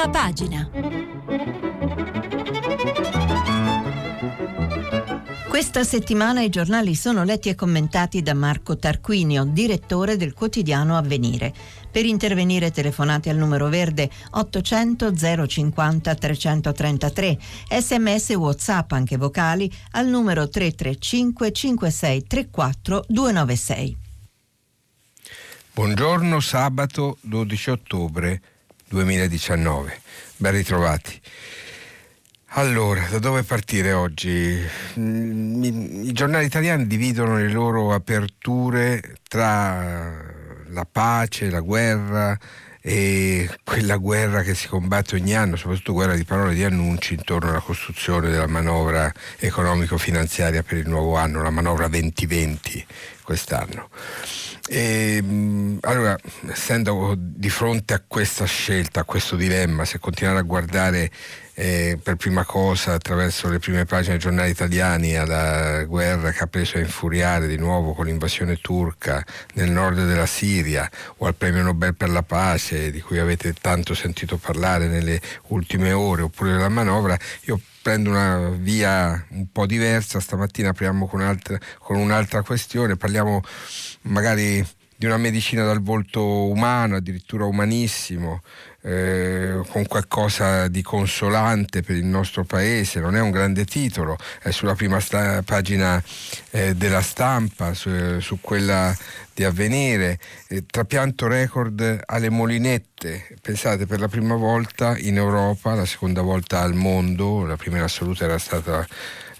Prima pagina. Questa settimana i giornali sono letti e commentati da Marco Tarquinio, direttore del quotidiano Avvenire. Per intervenire telefonate al numero verde 800 050 333, sms whatsapp anche vocali al numero 335 56 34 296. Buongiorno, sabato 12 ottobre 2019. Ben ritrovati. Allora, da dove partire oggi? Mm, I giornali italiani dividono le loro aperture tra la pace, la guerra e quella guerra che si combatte ogni anno, soprattutto guerra di parole e di annunci intorno alla costruzione della manovra economico-finanziaria per il nuovo anno, la manovra 2020 quest'anno. E, mm, allora, essendo di fronte a questa scelta, a questo dilemma, se continuare a guardare eh, per prima cosa attraverso le prime pagine dei giornali italiani alla guerra che ha preso a infuriare di nuovo con l'invasione turca nel nord della Siria o al premio Nobel per la pace di cui avete tanto sentito parlare nelle ultime ore oppure la manovra, io prendo una via un po' diversa, stamattina apriamo con, altra, con un'altra questione, parliamo magari di una medicina dal volto umano, addirittura umanissimo, eh, con qualcosa di consolante per il nostro paese, non è un grande titolo, è sulla prima sta- pagina eh, della stampa, su, su, quella di avvenire, eh, trapianto record alle molinette, pensate per la prima volta in Europa, la seconda volta al mondo, la prima in assoluto era stata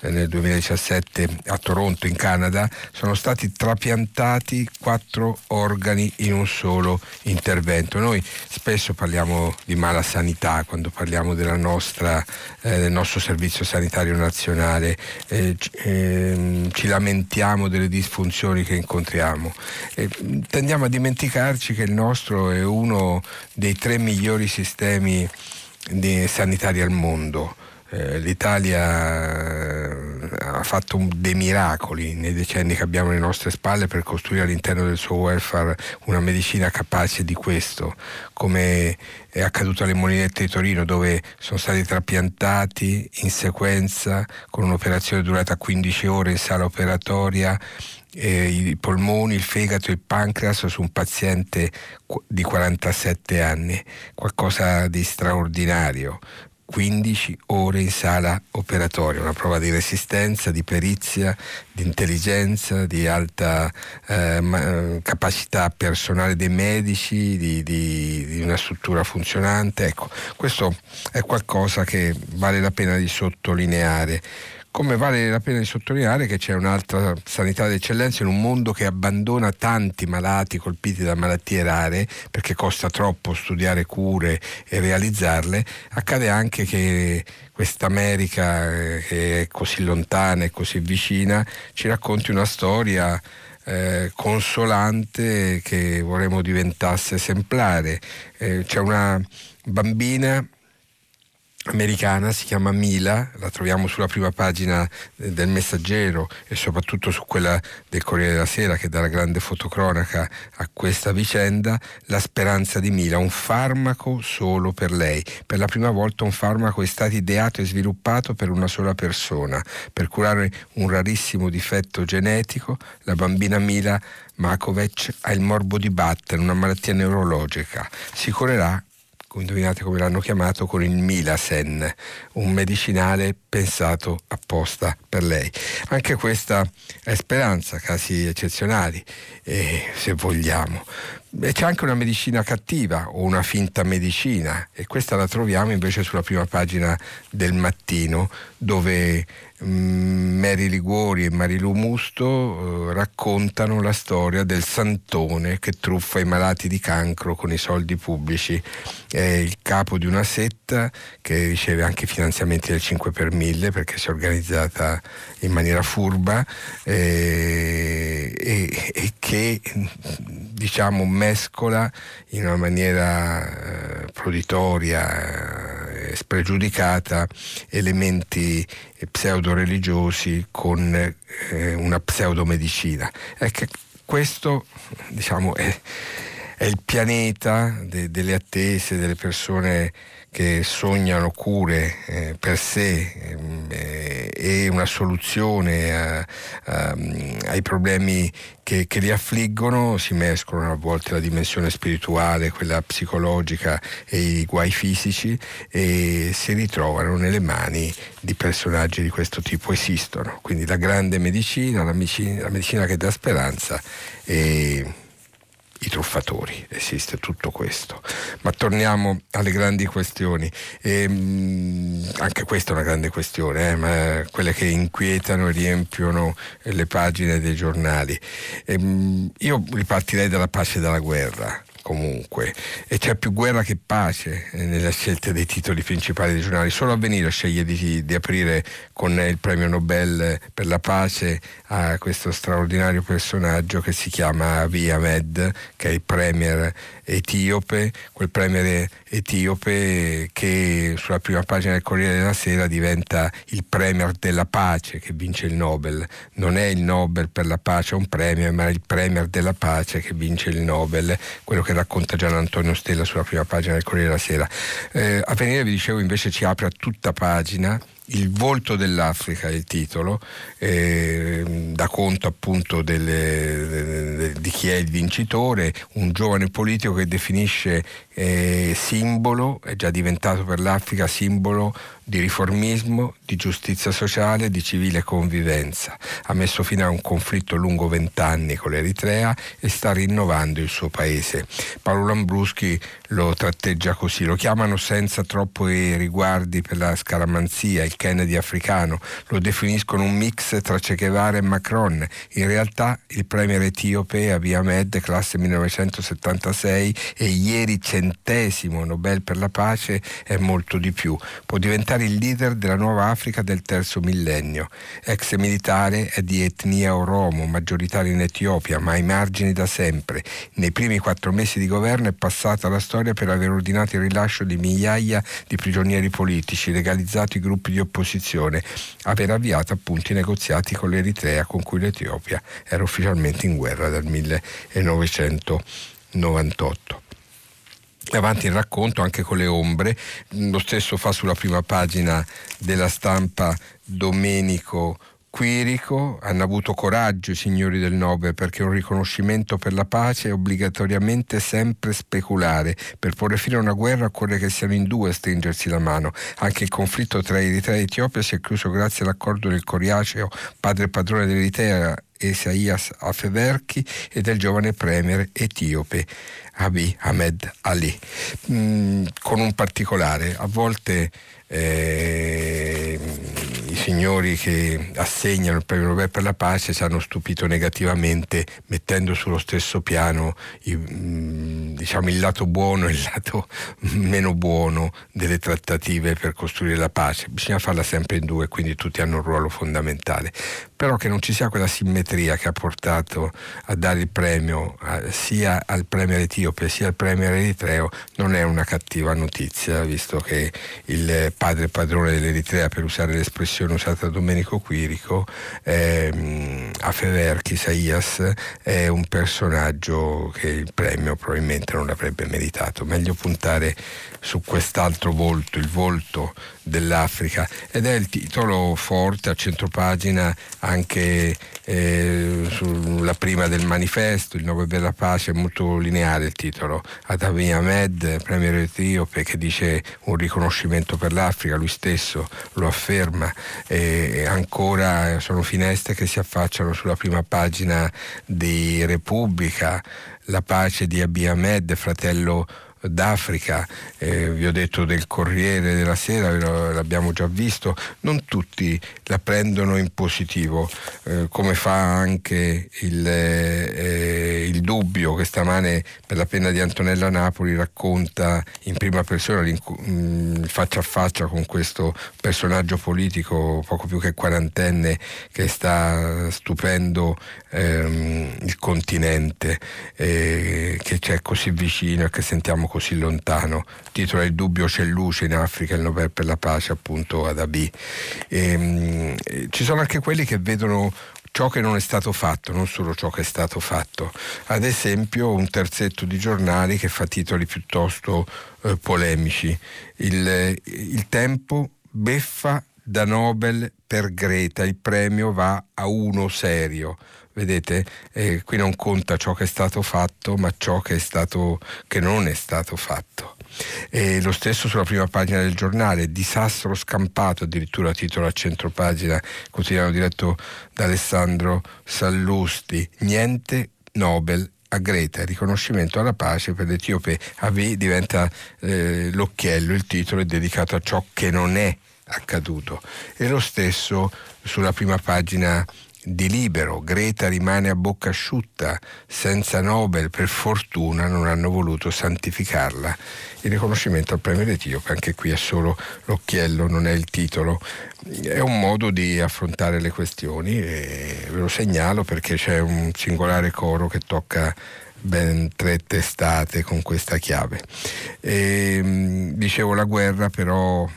nel 2017 a Toronto in Canada, sono stati trapiantati quattro organi in un solo intervento. Noi spesso parliamo di mala sanità quando parliamo nostra, eh, del nostro servizio sanitario nazionale, eh, eh, ci lamentiamo delle disfunzioni che incontriamo. tendiamo a dimenticarci che il nostro è uno dei tre migliori sistemi sanitari al mondo l'Italia eh, ha fatto dei miracoli nei decenni che abbiamo alle nostre spalle per costruire all'interno del suo welfare una medicina capace di questo, come è accaduto alle Molinette di Torino dove sono stati trapiantati in sequenza con un'operazione durata 15 ore in sala operatoria eh, i polmoni, il fegato e il pancreas su un paziente di 47 anni, qualcosa di straordinario. 15 ore in sala operatoria, una prova di resistenza, di perizia, di intelligenza, di alta eh, capacità personale dei medici, di, di, di, una struttura funzionante. Ecco, questo è qualcosa che vale la pena di sottolineare come vale la pena di sottolineare che c'è un'altra sanità d'eccellenza in un mondo che abbandona tanti malati colpiti da malattie rare perché costa troppo studiare cure e realizzarle, accade anche che questa America eh, che è così lontana e così vicina ci racconti una storia eh, consolante che vorremmo diventasse esemplare. Eh, c'è una bambina americana, si chiama Mila, la troviamo sulla prima pagina del Messaggero e soprattutto su quella del Corriere della Sera che dà la grande fotocronaca a questa vicenda, La speranza di Mila, un farmaco solo per lei. Per la prima volta un farmaco è stato ideato e sviluppato per una sola persona, per curare un rarissimo difetto genetico, la bambina Mila Makovic ha il morbo di Batten, una malattia neurologica. Si curerà indovinate come l'hanno chiamato, con il Milasen, un medicinale pensato apposta per lei. Anche questa è speranza, casi eccezionali, eh, se vogliamo. E c'è anche una medicina cattiva o una finta medicina e questa la troviamo invece sulla prima pagina del mattino dove Mary Liguori e Marilu Musto eh, raccontano la storia del santone che truffa i malati di cancro con i soldi pubblici. È il capo di una setta che riceve anche finanziamenti del 5 per 1000 perché si è organizzata in maniera furba eh, e, e, che diciamo mescola in una maniera eh, proditoria spregiudicata elementi pseudo-religiosi con eh, una pseudomedicina. Ecco, questo diciamo, è, è il pianeta de, delle attese, delle persone che sognano cure eh, per sé eh, e una soluzione a, a, ai problemi che, che, li affliggono, si mescolano a volte la dimensione spirituale, quella psicologica e i guai fisici e si ritrovano nelle mani di personaggi di questo tipo, esistono. Quindi la grande medicina, la medicina, la medicina che dà speranza e i truffatori, esiste tutto questo. Ma torniamo alle grandi questioni. E, ehm, anche questa è una grande questione, eh, quelle che inquietano e riempiono le pagine dei giornali. E, ehm, io ripartirei dalla pace e dalla guerra comunque e c'è più guerra che pace eh, nella scelta dei titoli principali dei giornali. Solo Avvenire sceglie di, di, aprire con il premio Nobel per la pace a questo straordinario personaggio che si chiama Abiy Ahmed, che è il premier etiope, quel premier etiope che sulla prima pagina del Corriere della Sera diventa il premier della pace che vince il Nobel. Non è il Nobel per la pace, un premio, ma è il premier della pace che vince il Nobel, quello che racconta Gian Antonio Stella sulla prima pagina del Corriere della Sera. Eh, Avvenire, vi dicevo, invece ci apre a tutta pagina il volto dell'Africa è il titolo, eh, dà conto appunto delle, de, di chi è il vincitore, un giovane politico che definisce eh, simbolo, è già diventato per l'Africa simbolo di riformismo, di giustizia sociale, di civile convivenza. Ha messo fine a un conflitto lungo vent'anni con l'Eritrea e sta rinnovando il suo paese. Paolo Lambruschi lo tratteggia così, lo chiamano senza troppi riguardi per la scaramanzia, il Kennedy africano, lo definiscono un mix tra Che Guevara e Macron. In realtà il premier etiope Abiy Ahmed, classe 1976 e ieri centesimo Nobel per la pace, è molto di più. Può diventare il leader della nuova Africa del terzo millennio. Ex militare è di etnia oromo, maggioritario in Etiopia, ma ai margini da sempre. Nei primi quattro mesi di governo è passata la storia per aver ordinato il rilascio di migliaia di prigionieri politici, legalizzato i gruppi di opposizione, aver avviato appunto i negoziati con l'Eritrea con cui l'Etiopia era ufficialmente in guerra dal 1998 avanti il racconto anche con le ombre, lo stesso fa sulla prima pagina della stampa Domenico Quirico, hanno avuto coraggio i signori del Nobel perché un riconoscimento per la pace è obbligatoriamente sempre speculare. Per porre fine a una guerra occorre che siano in due a stringersi la mano. Anche il conflitto tra Eritrea e Etiopia si è chiuso grazie all'accordo del coriaceo padre padrone dell'Eritrea Esaias Afeverki e del giovane premier etiope Abiy Ahmed Ali, mm, con un particolare, a volte eh, signori che assegnano il premio Nobel per la pace ci hanno stupito negativamente mettendo sullo stesso piano mm, diciamo, il lato buono e il lato meno buono delle trattative per costruire la pace. Bisogna farla sempre in due, quindi tutti hanno un ruolo fondamentale. Però che non ci sia quella simmetria che ha portato a dare il premio a, sia al premier etiope sia al premier eritreo non è una cattiva notizia, visto che il padre padrone dell'Eritrea, per usare l'espressione usata da Domenico Quirico, ehm, Afeverki Isaias è un personaggio che il premio probabilmente non l'avrebbe meritato. Meglio puntare su quest'altro volto, il volto dell'Africa ed è il titolo forte a centropagina anche eh, sulla prima del manifesto, il nome della pace, è molto lineare il titolo, Abiy Ahmed, premier etiope che dice un riconoscimento per l'Africa, lui stesso lo afferma e ancora sono finestre che si affacciano sulla prima pagina di Repubblica, la pace di Abiy Ahmed, fratello d'Africa, eh, vi ho detto del Corriere della Sera, l'abbiamo già visto, non tutti la prendono in positivo, eh, come fa anche il, eh, il, dubbio che stamane per la penna di Antonella Napoli racconta in prima persona in faccia a faccia con questo personaggio politico poco più che quarantenne che sta stupendo ehm, il continente, eh, che c'è così vicino e che sentiamo così lontano. Il titolo è Il dubbio c'è luce in Africa, il Nobel per la pace appunto ad Abiy. E, ehm, ci sono anche quelli che vedono ciò che non è stato fatto, non solo ciò che è stato fatto. Ad esempio un terzetto di giornali che fa titoli piuttosto eh, polemici. Il, il tempo beffa da Nobel per Greta, il premio va a uno serio. Vedete, eh, qui non conta ciò che è stato fatto, ma ciò che, è stato, che non è stato fatto. E lo stesso sulla prima pagina del giornale, disastro scampato, addirittura titolo a centropagina, quotidiano diretto da Alessandro Sallusti, niente Nobel a Greta, riconoscimento alla pace per l'Etiope. Avi diventa eh, l'occhiello, il titolo è dedicato a ciò che non è accaduto. E lo stesso sulla prima pagina di Libero, Greta rimane a bocca asciutta, senza Nobel, per fortuna non hanno voluto santificarla. Il riconoscimento al premio d'Etiope, anche qui è solo l'occhiello, non è il titolo. È un modo di affrontare le questioni e ve lo segnalo perché c'è un singolare coro che tocca ben tre testate con questa chiave. E, dicevo la guerra però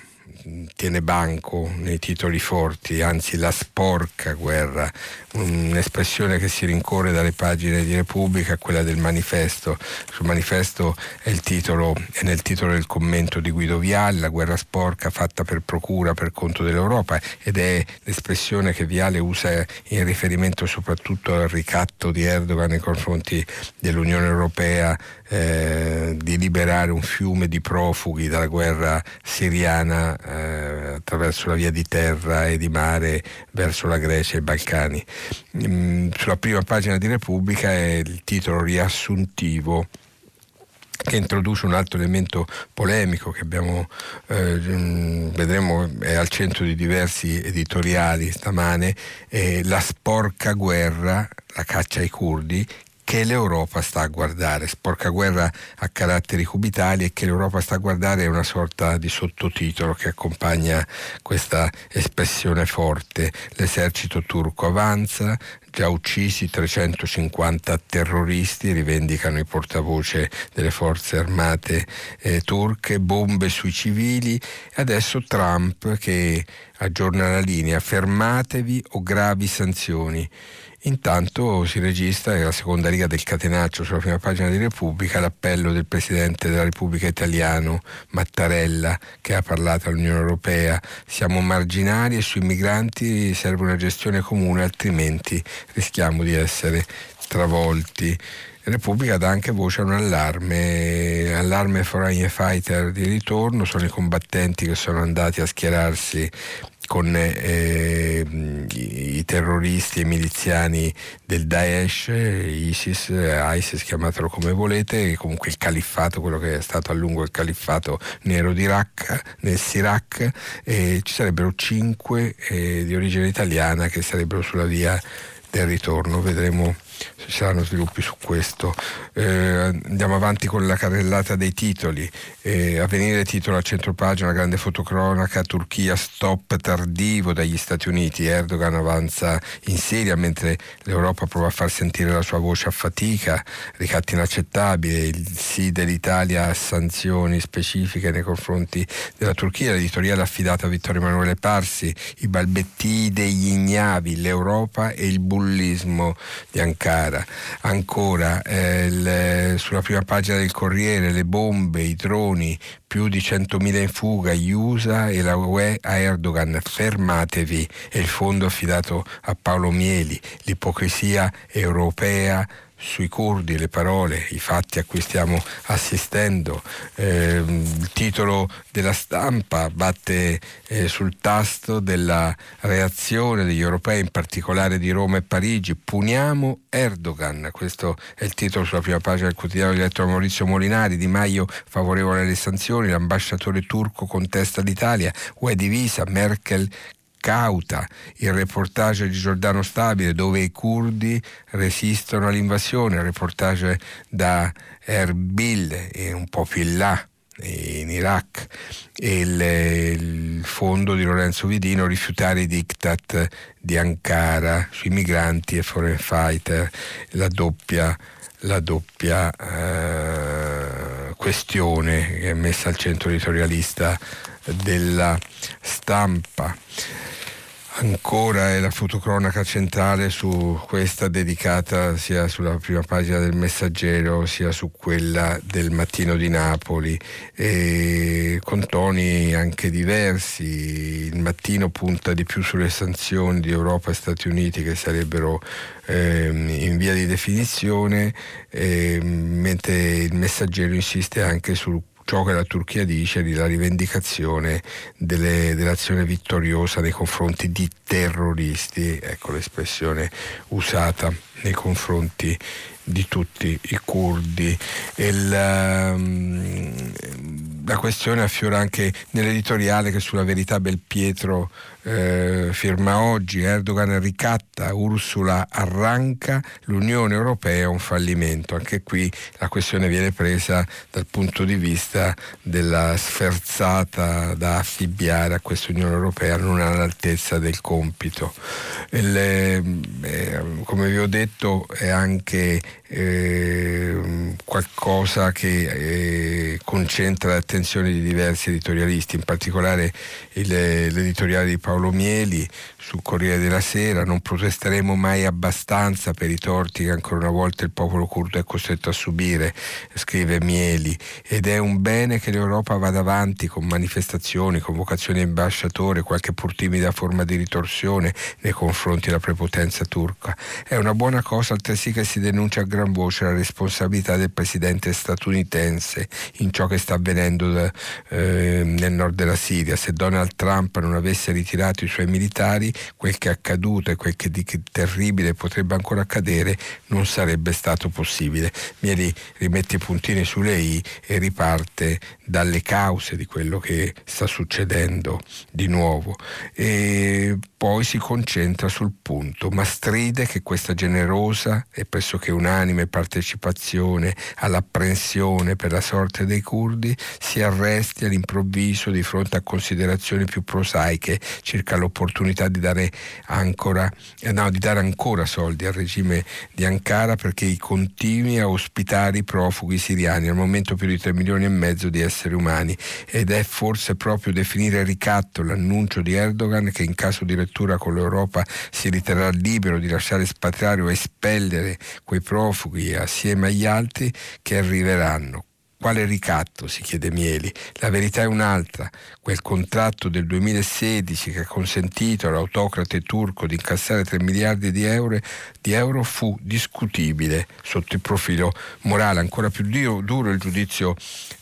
tiene banco nei titoli forti, anzi la sporca guerra, un'espressione che si rincorre dalle pagine di Repubblica quella del manifesto. Sul manifesto è, titolo, è nel titolo del commento di Guido Viale, la guerra sporca fatta per procura, per conto dell'Europa ed è l'espressione che Viale usa in riferimento soprattutto al ricatto di Erdogan nei confronti dell'Unione Europea eh, di liberare un fiume di profughi dalla guerra siriana eh, attraverso la via di terra e di mare verso la Grecia e i Balcani. Mm, sulla prima pagina di Repubblica è il titolo riassuntivo che introduce un altro elemento polemico che abbiamo, eh, mm, vedremo è al centro di diversi editoriali stamane, la sporca guerra, la caccia ai curdi, che l'Europa sta a guardare. Sporca guerra a caratteri cubitali e che l'Europa sta a guardare è una sorta di sottotitolo che accompagna questa espressione forte. L'esercito turco avanza, già uccisi 350 terroristi, rivendicano i portavoce delle forze armate eh, turche, bombe sui civili e adesso Trump che aggiorna la linea, fermatevi o gravi sanzioni. Intanto si registra nella seconda riga del catenaccio sulla prima pagina di Repubblica l'appello del Presidente della Repubblica italiano Mattarella che ha parlato all'Unione Europea. Siamo marginali e sui migranti serve una gestione comune altrimenti rischiamo di essere travolti. Repubblica dà anche voce a un allarme, allarme foreign fighter di ritorno, sono i combattenti che sono andati a schierarsi con eh, i, i, terroristi e miliziani del Daesh, ISIS, ISIS chiamatelo come volete, comunque il califfato, quello che è stato a lungo il califfato nero di Raqqa, nel Siraq, e ci sarebbero cinque eh, di origine italiana che sarebbero sulla via del ritorno, vedremo ci saranno sviluppi su questo. Eh, andiamo avanti con la carrellata dei titoli. Eh, avvenire titola a centropagina, una grande fotocronaca, Turchia stop tardivo dagli Stati Uniti, Erdogan avanza in Siria mentre l'Europa prova a far sentire la sua voce a fatica, ricatti inaccettabili, il sì dell'Italia a sanzioni specifiche nei confronti della Turchia, l'editoriale affidata a Vittorio Emanuele Parsi, i balbetti degli ignavi, l'Europa e il bullismo di Ankara cara. Ancora eh, il, sulla prima pagina del Corriere le bombe, i droni, più di 100.000 in fuga, gli USA e la UE a Erdogan, fermatevi. E il fondo affidato a Paolo Mieli, l'ipocrisia europea sui curdi, le parole, i fatti a cui stiamo assistendo. Eh, il titolo della stampa batte eh, sul tasto della reazione degli europei, in particolare di Roma e Parigi. Puniamo Erdogan. Questo è il titolo sulla prima pagina del quotidiano diretto da Maurizio Molinari. Di Maio favorevole alle sanzioni, l'ambasciatore turco contesta l'Italia, UE divisa, Merkel cauta, il reportage di Giordano Stabile dove i curdi resistono all'invasione, il reportage da Erbil e un po' più là in Iraq e il, il, fondo di Lorenzo Vidino rifiutare i diktat di Ankara sui migranti e foreign fighter, la doppia, la doppia eh, questione che è messa al centro editorialista della stampa. Ancora è la fotocronaca centrale su questa dedicata sia sulla prima pagina del Messaggero sia su quella del Mattino di Napoli, e con toni anche diversi. Il mattino punta di più sulle sanzioni di Europa e Stati Uniti che sarebbero eh, in via di definizione, eh, mentre il Messaggero insiste anche sul ciò che la Turchia dice di la rivendicazione delle, dell'azione vittoriosa nei confronti di terroristi, ecco l'espressione usata nei confronti di tutti i curdi. La, ehm, la, questione affiora anche nell'editoriale che sulla verità Belpietro eh, firma oggi, Erdogan ricatta, Ursula arranca, l'Unione Europea è un fallimento. Anche qui la questione viene presa dal punto di vista della sferzata da affibbiare a questa Unione Europea non all'altezza del compito. Il, eh, come vi ho detto è anche eh, qualcosa che eh, concentra l'attenzione di diversi editorialisti, in particolare il, l'editoriale di Paolo Mieli sul Corriere della Sera, non protesteremo mai abbastanza per i torti che ancora una volta il popolo curdo è costretto a subire, scrive Mieli, ed è un bene che l'Europa vada avanti con manifestazioni, convocazioni a ambasciatore, qualche pur timida forma di ritorsione nei confronti della prepotenza turca. È una buona cosa altresì che si denuncia a gran voce la responsabilità del presidente statunitense in ciò che sta avvenendo da, eh, nel nord della Siria. Se Donald Trump non avesse ritirato i suoi militari, quel che è accaduto e quel che di terribile potrebbe ancora accadere non sarebbe stato possibile. Mieli rimette i puntini sulle i e riparte dalle cause di quello che sta succedendo di nuovo e poi si concentra sul punto, ma stride che questa generosa e pressoché unanime partecipazione all'apprensione per la sorte dei curdi si arresti all'improvviso di fronte a considerazioni più prosaiche circa l'opportunità di dare, ancora, eh, no, di dare ancora soldi al regime di Ankara perché continui a ospitare i profughi siriani, al momento più di 3 milioni e mezzo di esseri umani. Ed è forse proprio definire ricatto l'annuncio di Erdogan che in caso di lettura con l'Europa si riterrà libero di lasciare spatriare o espellere quei profughi assieme agli altri che arriveranno quale ricatto? si chiede Mieli. La verità è un'altra. Quel contratto del 2016 che ha consentito all'autocrate turco di incassare 3 miliardi di euro, di euro fu discutibile sotto il profilo morale. Ancora più duro il giudizio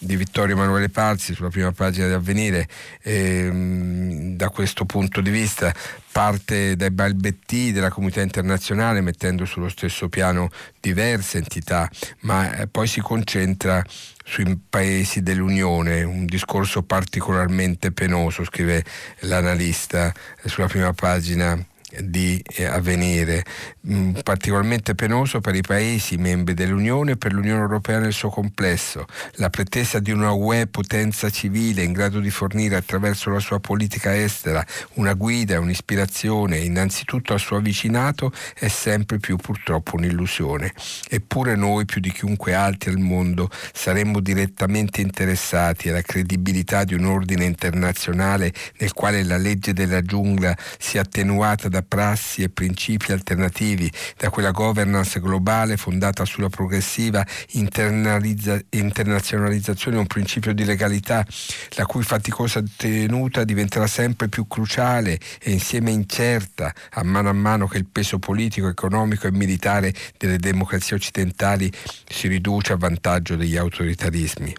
di Vittorio Emanuele Palzi sulla prima pagina di Avvenire. Ehm, da questo punto di vista parte dai balbetti della comunità internazionale mettendo sullo stesso piano diverse entità, ma eh, poi si concentra sui paesi dell'Unione, un discorso particolarmente penoso, scrive l'analista sulla prima pagina di eh, avvenire, mm, particolarmente penoso per i Paesi membri dell'Unione e per l'Unione Europea nel suo complesso. La pretesa di una UE potenza civile in grado di fornire attraverso la sua politica estera una guida un'ispirazione innanzitutto al suo vicinato è sempre più purtroppo un'illusione. Eppure noi più di chiunque altri al mondo saremmo direttamente interessati alla credibilità di un ordine internazionale nel quale la legge della giungla sia attenuata da prassi e principi alternativi, da quella governance globale fondata sulla progressiva internazionalizzazione di un principio di legalità, la cui faticosa tenuta diventerà sempre più cruciale e insieme incerta a mano a mano che il peso politico, economico e militare delle democrazie occidentali si riduce a vantaggio degli autoritarismi.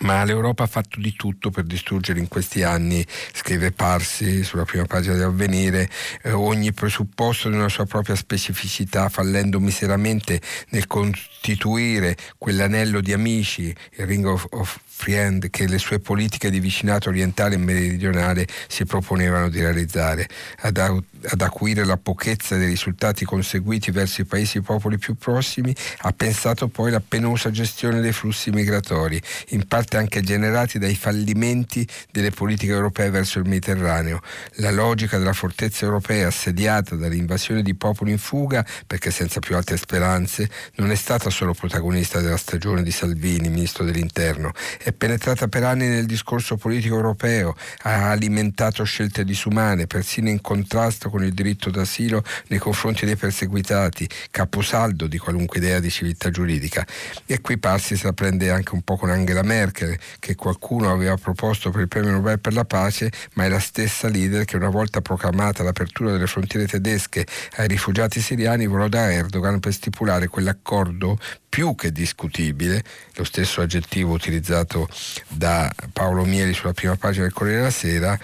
Ma l'Europa ha fatto di tutto per distruggere in questi anni, scrive Parsi sulla prima pagina di Avvenire, eh, ogni presupposto di una sua propria specificità, fallendo miseramente nel costituire quell'anello di amici, il Ring of, of Friend che le sue politiche di vicinato orientale e meridionale si proponevano di realizzare, ad, ad acuire la pochezza dei risultati conseguiti verso i paesi e popoli più prossimi, ha pensato poi la penosa gestione dei flussi migratori, in parte anche generati dai fallimenti delle politiche europee verso il Mediterraneo. La logica della fortezza europea assediata dall'invasione di popoli in fuga, perché senza più alte speranze, non è stata solo protagonista della stagione di Salvini, ministro dell'Interno, è penetrata per anni nel discorso politico europeo, ha alimentato scelte disumane, persino in contrasto con il diritto d'asilo nei confronti dei perseguitati, caposaldo di qualunque idea di civiltà giuridica. E qui Passi se la prende anche un po' con Angela Merkel, che qualcuno aveva proposto per il premio Nobel per la pace, ma è la stessa leader che una volta proclamata l'apertura delle frontiere tedesche ai rifugiati siriani volò da Erdogan per stipulare quell'accordo più che discutibile, lo stesso aggettivo utilizzato da Paolo Mieli sulla prima pagina del Corriere della Sera,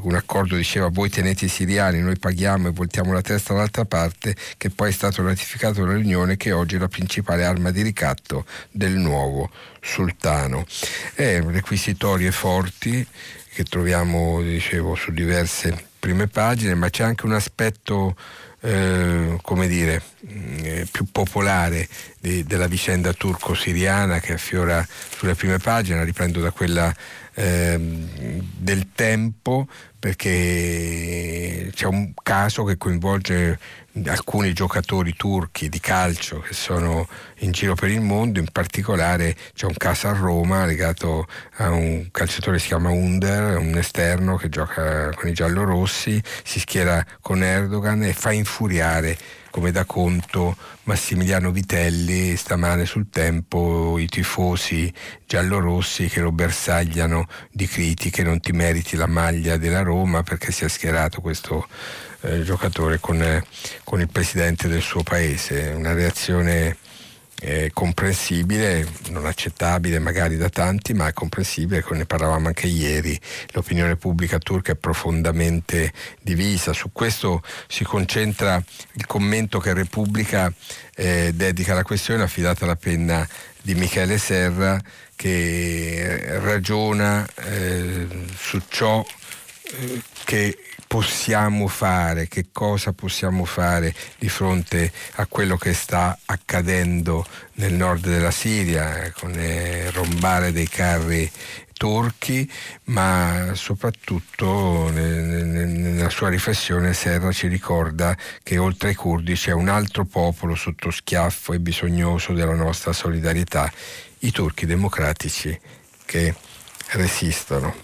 un accordo diceva voi tenete i siriani, noi paghiamo e voltiamo la testa dall'altra parte, che poi è stato ratificato dall'Unione che oggi è la principale arma di ricatto del nuovo sultano. È requisitorie forti che troviamo, dicevo, su diverse prime pagine, ma c'è anche un aspetto eh, come dire, eh, più popolare di, della vicenda turco-siriana che affiora sulle prime pagine, riprendo da quella eh, del tempo perché c'è un caso che coinvolge alcuni giocatori turchi di calcio che sono in giro per il mondo, in particolare c'è un caso a Roma legato a un calciatore che si chiama Under, un esterno che gioca con i giallorossi, si schiera con Erdogan e fa infuriare come da conto Massimiliano Vitelli stamane sul tempo i tifosi giallorossi che lo bersagliano di critiche non ti meriti la maglia della Roma perché si è schierato questo eh, giocatore con, eh, con, il presidente del suo paese, una reazione eh, comprensibile, non accettabile magari da tanti, ma comprensibile, ne parlavamo anche ieri, l'opinione pubblica turca è profondamente divisa, su questo si concentra il commento che Repubblica eh, dedica alla questione affidata alla penna di Michele Serra che ragiona eh, su ciò eh, che possiamo fare, che cosa possiamo fare di fronte a quello che sta accadendo nel nord della Siria con il rombare dei carri turchi, ma soprattutto nella sua riflessione Serra ci ricorda che oltre ai curdi c'è un altro popolo sotto schiaffo e bisognoso della nostra solidarietà, i turchi democratici che resistono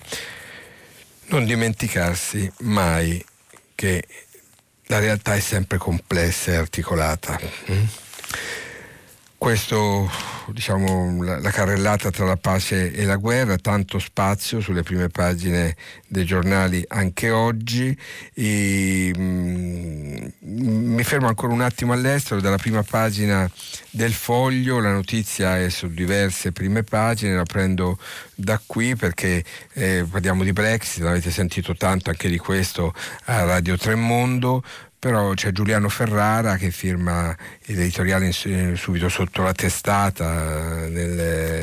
non dimenticarsi mai che la realtà è sempre complessa e articolata. Mm? Questo, diciamo, la, la, carrellata tra la pace e la guerra, tanto spazio sulle prime pagine dei giornali anche oggi. E, mm, mi fermo ancora un attimo all'estero, dalla prima pagina del foglio, la notizia è su diverse prime pagine, la prendo da qui perché eh, parliamo di Brexit, avete sentito tanto anche di questo a Radio Tremondo però c'è Giuliano Ferrara che firma l'editoriale subito sotto la testata nel,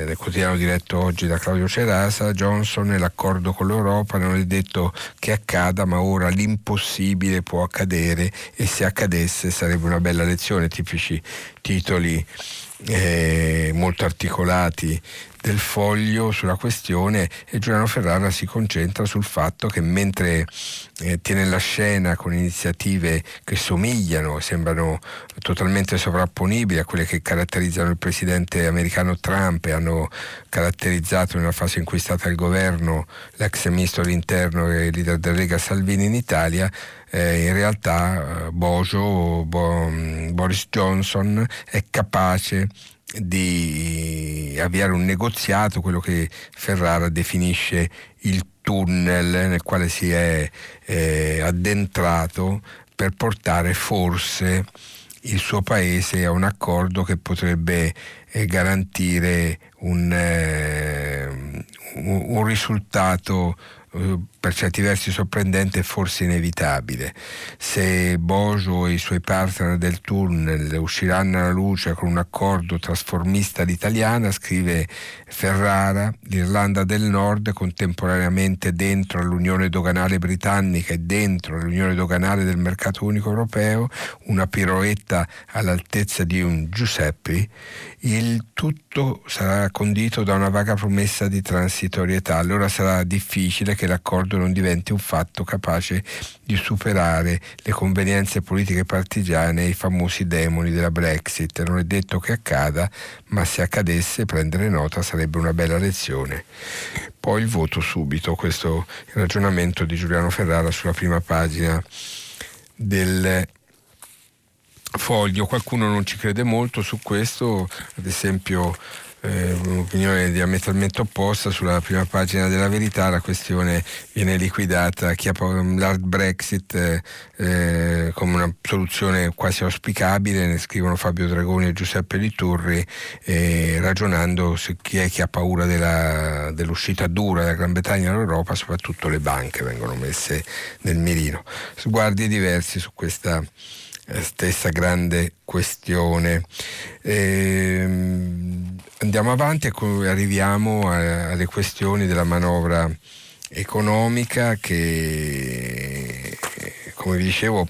nel, quotidiano diretto oggi da Claudio Cerasa, Johnson e l'accordo con l'Europa non è detto che accada ma ora l'impossibile può accadere e se accadesse sarebbe una bella lezione, tipici titoli eh, molto articolati del foglio sulla questione e Giuliano Ferrara si concentra sul fatto che mentre eh, tiene la scena con iniziative che somigliano, sembrano totalmente sovrapponibili a quelle che caratterizzano il presidente americano Trump e hanno caratterizzato nella fase in cui è stata il governo l'ex ministro dell'interno e leader del Lega Salvini in Italia, eh, in realtà eh, Bojo, Bo, Boris Johnson è capace di avviare un negoziato, quello che Ferrara definisce il tunnel nel quale si è eh, addentrato per portare forse il suo paese a un accordo che potrebbe eh, garantire un, eh, un risultato eh, per certi versi sorprendente e forse inevitabile. Se Bojo e i suoi partner del tunnel usciranno alla luce con un accordo trasformista all'italiana, scrive Ferrara, l'Irlanda del Nord contemporaneamente dentro all'Unione doganale britannica e dentro all'Unione doganale del mercato unico europeo, una piroetta all'altezza di un Giuseppe, il tutto sarà condito da una vaga promessa di transitorietà. Allora sarà difficile che l'accordo non diventi un fatto capace di superare le convenienze politiche partigiane e i famosi demoni della Brexit. Non è detto che accada, ma se accadesse prendere nota sarebbe una bella lezione. Poi il voto subito, questo ragionamento di Giuliano Ferrara sulla prima pagina del foglio. Qualcuno non ci crede molto su questo, ad esempio eh, un'opinione diametralmente opposta sulla prima pagina della verità la questione viene liquidata chi ha l'hard Brexit eh, eh, come una soluzione quasi auspicabile ne scrivono Fabio Dragoni e Giuseppe Liturri eh, ragionando su chi è che ha paura della, dell'uscita dura della Gran Bretagna dall'Europa soprattutto le banche vengono messe nel mirino sguardi diversi su questa eh, stessa grande questione. Ehm, andiamo avanti e arriviamo alle questioni della manovra economica che, come vi dicevo,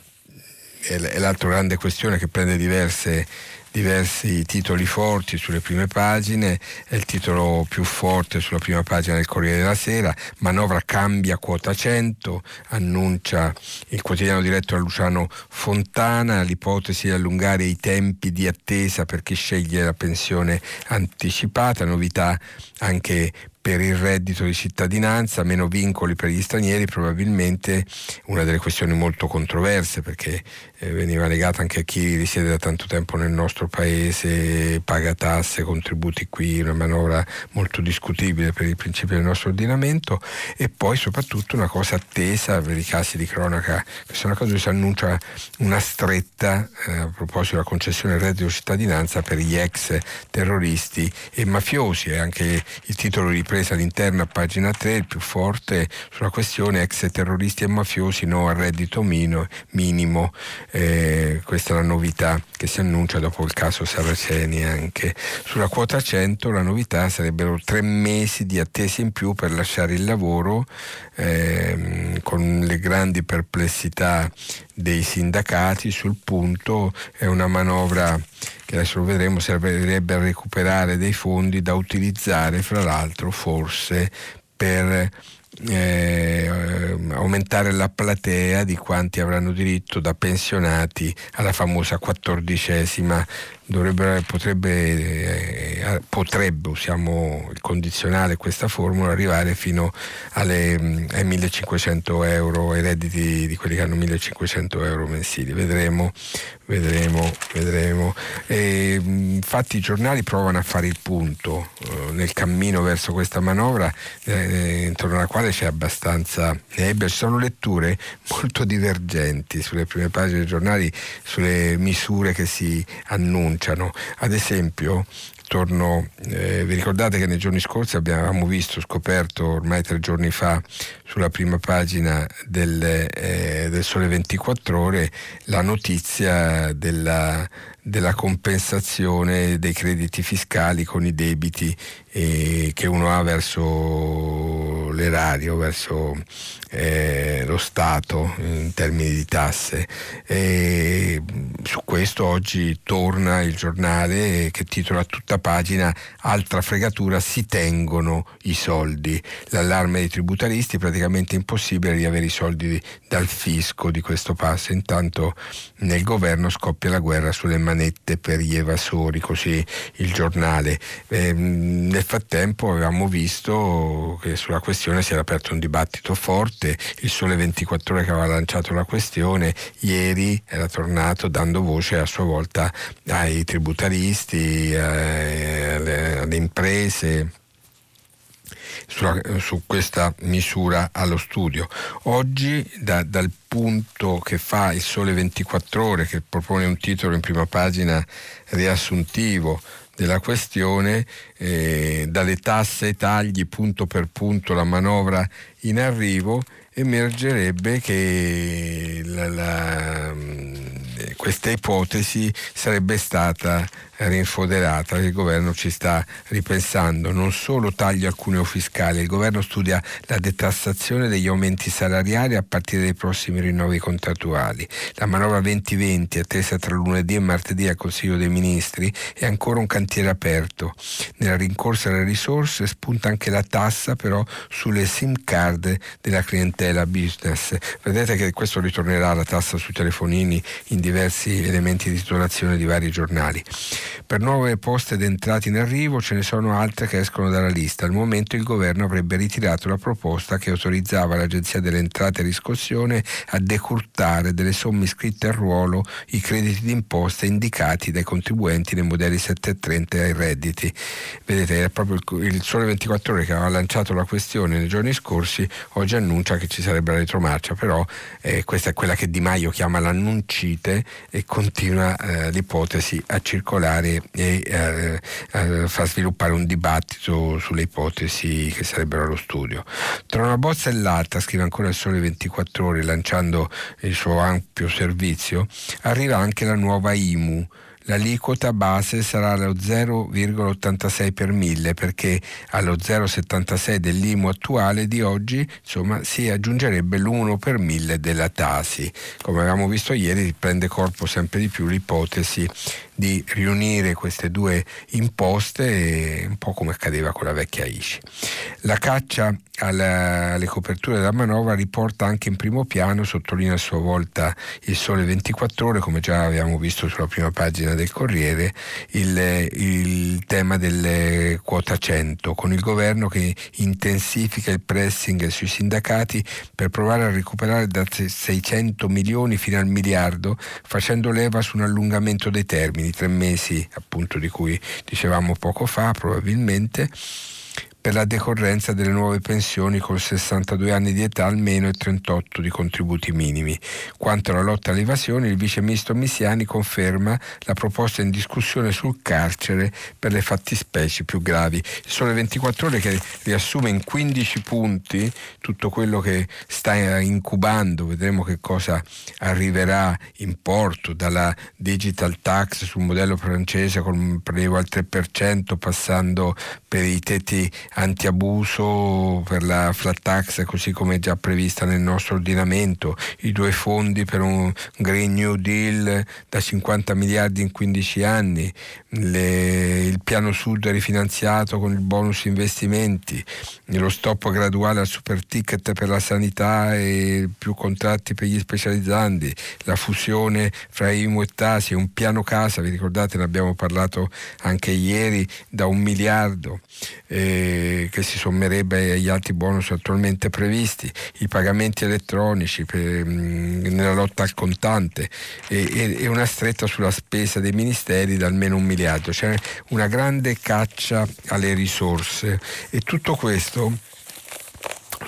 è l'altra grande questione che prende diverse diversi titoli forti sulle prime pagine, è il titolo più forte sulla prima pagina del Corriere della Sera, manovra cambia quota 100, annuncia il quotidiano diretto da Luciano Fontana, l'ipotesi di allungare i tempi di attesa per chi sceglie la pensione anticipata, novità anche per il reddito di cittadinanza, meno vincoli per gli stranieri, probabilmente una delle questioni molto controverse perché eh, veniva legata anche a chi risiede da tanto tempo nel nostro paese, paga tasse, contributi qui, una manovra molto discutibile per i principi del nostro ordinamento e poi soprattutto una cosa attesa per i casi di cronaca che sono accaduti, si annuncia una stretta eh, a proposito della concessione del reddito di cittadinanza per gli ex terroristi e mafiosi, è anche il titolo di ripresa all'interno a pagina 3, il più forte sulla questione ex terroristi e mafiosi no al reddito mino, minimo, eh, questa è la novità che si annuncia dopo il caso Saraceni anche. Sulla quota 100 la novità sarebbero tre mesi di attesa in più per lasciare il lavoro ehm, con le grandi perplessità dei sindacati sul punto, è una manovra che adesso lo vedremo, servirebbe a recuperare dei fondi da utilizzare fra l'altro forse per eh, aumentare la platea di quanti avranno diritto da pensionati alla famosa quattordicesima potrebbe, eh, potrebbe, usiamo il condizionale questa formula, arrivare fino alle, mm, ai 1500 euro, ai redditi di quelli che hanno 1500 euro mensili. Vedremo, vedremo, vedremo. E, mm, infatti i giornali provano a fare il punto eh, nel cammino verso questa manovra eh, intorno alla quale c'è abbastanza nebbia, ci sono letture molto divergenti sulle prime pagine dei giornali sulle misure che si annunciano cominciano. Ad esempio, torno, eh, vi ricordate che nei giorni scorsi abbiamo visto, scoperto ormai tre giorni fa sulla prima pagina del, eh, del Sole 24 ore la notizia della, della, compensazione dei crediti fiscali con i debiti eh, che uno ha verso l'erario, verso eh, lo Stato in termini di tasse. E su questo oggi torna il giornale che titola a tutta pagina Altra fregatura, si tengono i soldi. L'allarme dei tributaristi praticamente impossibile riavere i soldi dal fisco di questo passo, intanto nel governo scoppia la guerra sulle manette per gli evasori, così il giornale. Eh, nel frattempo avevamo visto che sulla questione si era aperto un dibattito forte il Sole 24 ore che aveva lanciato la questione, ieri era tornato dando voce a sua volta ai tributaristi, eh, alle, alle imprese. Su questa misura allo studio. Oggi da, dal punto che fa il Sole 24 ore, che propone un titolo in prima pagina riassuntivo della questione, eh, dalle tasse ai tagli, punto per punto la manovra in arrivo, emergerebbe che la, la, questa ipotesi sarebbe stata rinfoderata, il governo ci sta ripensando, non solo taglio al cuneo fiscale, il governo studia la detassazione degli aumenti salariali a partire dai prossimi rinnovi contrattuali. La manovra 2020 attesa tra lunedì e martedì al Consiglio dei Ministri è ancora un cantiere aperto. Nella rincorsa alle risorse spunta anche la tassa però sulle SIM card della clientela business. Vedete che questo ritornerà la tassa sui telefonini in diversi elementi di titolazione di vari giornali. Per nuove poste d'entrata in arrivo ce ne sono altre che escono dalla lista. Al momento il governo avrebbe ritirato la proposta che autorizzava l'Agenzia delle Entrate e Riscossione a decurtare delle somme iscritte al ruolo i crediti d'imposta indicati dai contribuenti nei modelli 730 ai redditi. Vedete, è proprio il, Sole 24 Ore che aveva lanciato la questione nei giorni scorsi, oggi annuncia che ci sarebbe la retromarcia, però eh, questa è quella che Di Maio chiama l'annuncite e continua eh, l'ipotesi a circolare e eh, eh, far sviluppare un dibattito sulle ipotesi che sarebbero allo studio. Tra una bozza e l'altra, scrive ancora il Sole 24 Ore lanciando il suo ampio servizio, arriva anche la nuova IMU l'aliquota base sarà lo 0,86 per mille perché allo 0,76 dell'IMU attuale di oggi insomma, si aggiungerebbe l'1 per mille della Tasi. Come avevamo visto ieri prende corpo sempre di più l'ipotesi di riunire queste due imposte un po' come accadeva con la vecchia ICI. La caccia alla, alle coperture della manovra riporta anche in primo piano, sottolinea a sua volta il Sole 24 ore, come già abbiamo visto sulla prima pagina del Corriere, il, il tema delle quota 100, con il governo che intensifica il pressing sui sindacati per provare a recuperare da 600 milioni fino al miliardo, facendo leva su un allungamento dei termini, tre mesi appunto di cui dicevamo poco fa probabilmente per la decorrenza delle nuove pensioni con 62 anni di età almeno e 38 di contributi minimi. Quanto alla lotta all'evasione, il vice ministro Misiani conferma la proposta in discussione sul carcere per le fattispecie più gravi. Il Sole 24 ore che riassume in 15 punti tutto quello che sta incubando, vedremo che cosa arriverà in porto dalla digital tax sul modello francese con un prelievo al 3% passando per i tetti antiabuso per la flat tax così come già prevista nel nostro ordinamento, i due fondi per un Green New Deal da 50 miliardi in 15 anni, le, il piano sud rifinanziato con il bonus investimenti, lo stop graduale al super ticket per la sanità e più contratti per gli specializzanti, la fusione fra IMU e Tasi, un piano casa, vi ricordate ne abbiamo parlato anche ieri, da un miliardo. Eh, che si sommerebbe agli altri bonus attualmente previsti, i pagamenti elettronici per, mh, nella lotta al contante e, e, una stretta sulla spesa dei ministeri da almeno un miliardo. C'è una grande caccia alle risorse e tutto questo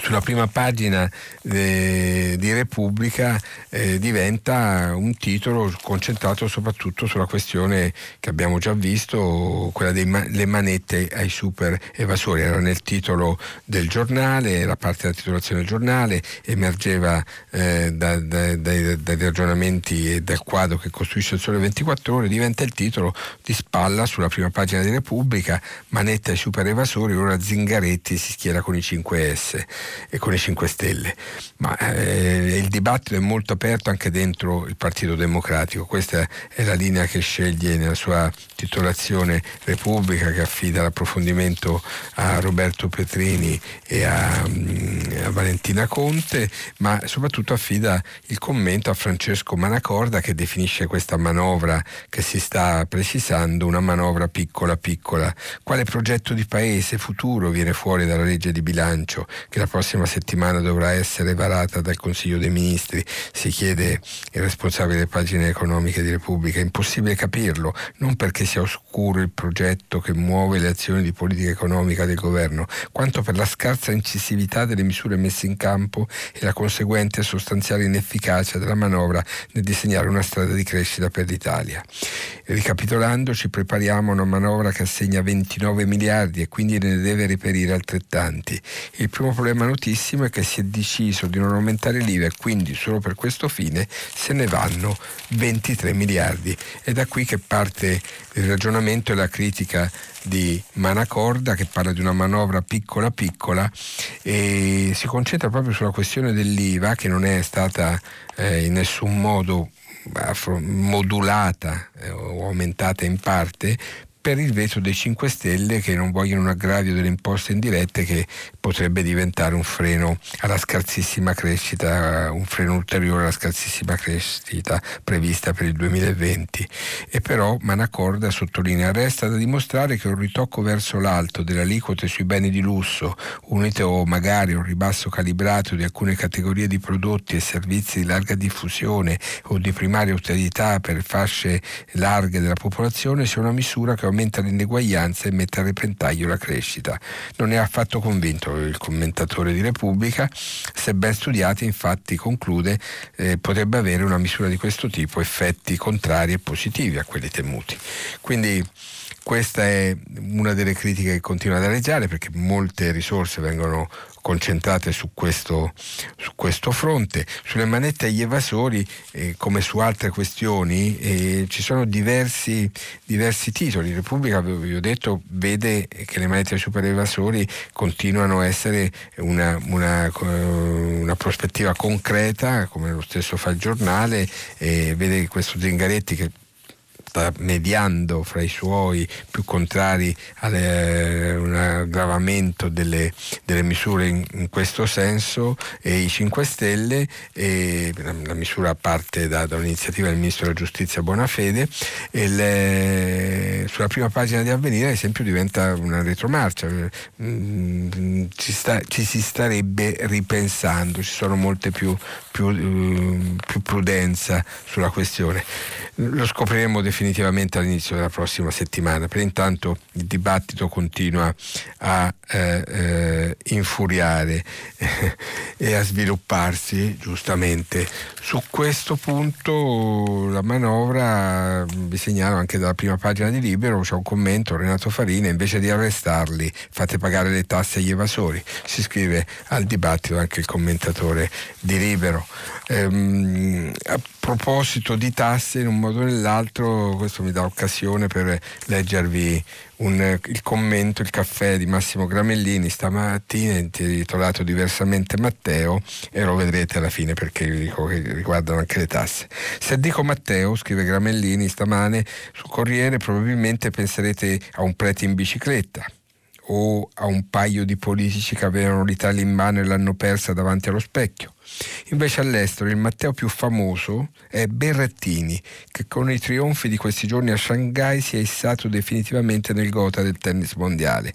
sulla prima pagina eh, di Repubblica eh, diventa un titolo concentrato soprattutto sulla questione che abbiamo già visto, quella delle manette ai super evasori. Era nel titolo del giornale, era parte della titolazione del giornale, emergeva eh, da, da, dai, dai ragionamenti e dal quadro che costruisce il Sole 24 ore, diventa il titolo di spalla sulla prima pagina di Repubblica, manette ai super evasori, ora Zingaretti si schiera con i 5S e con i 5 Stelle. Ma eh, il dibattito è molto aperto anche dentro il Partito Democratico, questa è la linea che sceglie nella sua titolazione Repubblica che affida l'approfondimento a Roberto Petrini e a, mm, a Valentina Conte, ma soprattutto affida il commento a Francesco Manacorda che definisce questa manovra che si sta precisando una manovra piccola piccola. Quale progetto di paese futuro viene fuori dalla legge di bilancio che la prossima settimana dovrà essere varata dal Consiglio dei Ministri? Si chiede il responsabile delle pagine economiche di Repubblica. È impossibile capirlo, non perché sia oscuro il progetto che muove le azioni di politica economica del governo, quanto per la scarsa incisività delle misure messe in campo e la conseguente sostanziale inefficacia della manovra nel disegnare una strada di crescita per l'Italia. Ricapitolando, ci prepariamo a una manovra che assegna 29 miliardi e quindi ne deve reperire altrettanti. Il primo problema notissimo è che si è deciso di non aumentare l'IVA e quindi solo per questo fine se ne vanno 23 miliardi. È da qui che parte il ragionamento e la critica di Manacorda che parla di una manovra piccola piccola e si concentra proprio sulla questione dell'IVA che non è stata eh, in nessun modo modulata eh, o aumentata in parte per il veto dei 5 Stelle che non vogliono un aggravio delle imposte indirette che potrebbe diventare un freno alla scarsissima crescita, un freno ulteriore alla scarsissima crescita prevista per il 2020. E però Manacorda sottolinea resta da dimostrare che un ritocco verso l'alto delle aliquote sui beni di lusso, unito magari a un ribasso calibrato di alcune categorie di prodotti e servizi di larga diffusione o di primaria utilità per fasce larghe della popolazione sia una misura che aumenta l'ineguaglianza e mette a repentaglio la crescita. Non è affatto convinto il commentatore di Repubblica, se ben studiati infatti conclude eh, potrebbe avere una misura di questo tipo effetti contrari e positivi a quelli temuti. Quindi questa è una delle critiche che continua ad aleggiare perché molte risorse vengono concentrate su questo, su questo fronte. Sulle manette agli evasori, eh, come su altre questioni, eh, ci sono diversi, diversi titoli. Repubblica, vi ho detto, vede che le manette ai super evasori continuano a essere una, una, una prospettiva concreta, come lo stesso fa il giornale, e vede questo Zingaretti che sta mediando fra i suoi più contrari a un aggravamento delle, delle misure in, in, questo senso e i 5 Stelle, e la, la, misura parte da, da, un'iniziativa del Ministro della Giustizia Bonafede, e le, sulla prima pagina di Avvenire ad esempio diventa una retromarcia, mm, ci, sta, ci si starebbe ripensando, ci sono molte più, più, uh, più prudenza sulla questione. Lo scopriremo definitivamente all'inizio della prossima settimana, per intanto il dibattito continua a eh, eh, infuriare e a svilupparsi giustamente. Su questo punto la manovra, vi segnalo anche dalla prima pagina di Libero, c'è un commento, Renato Farina, invece di arrestarli fate pagare le tasse agli evasori. Si scrive al dibattito anche il commentatore di Libero. Ehm, proposito di tasse, in un modo o nell'altro, questo mi dà occasione per leggervi un, il commento, il caffè di Massimo Gramellini stamattina intitolato diversamente Matteo e lo vedrete alla fine perché vi dico che riguardano anche le tasse. Se dico Matteo, scrive Gramellini stamane sul Corriere, probabilmente penserete a un prete in bicicletta o a un paio di politici che avevano l'Italia in mano e l'hanno persa davanti allo specchio. Invece all'estero il Matteo più famoso è Berrettini, che con i trionfi di questi giorni a Shanghai si è issato definitivamente nel gota del tennis mondiale.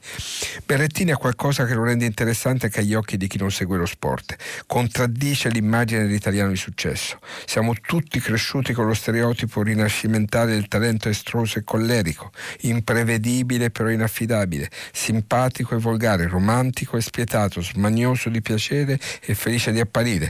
Berrettini ha qualcosa che lo rende interessante anche agli occhi di chi non segue lo sport. Contraddice l'immagine dell'italiano di successo. Siamo tutti cresciuti con lo stereotipo rinascimentale del talento estroso e collerico, imprevedibile però inaffidabile, simpatico e volgare, romantico e spietato, smanioso di piacere e felice di apparire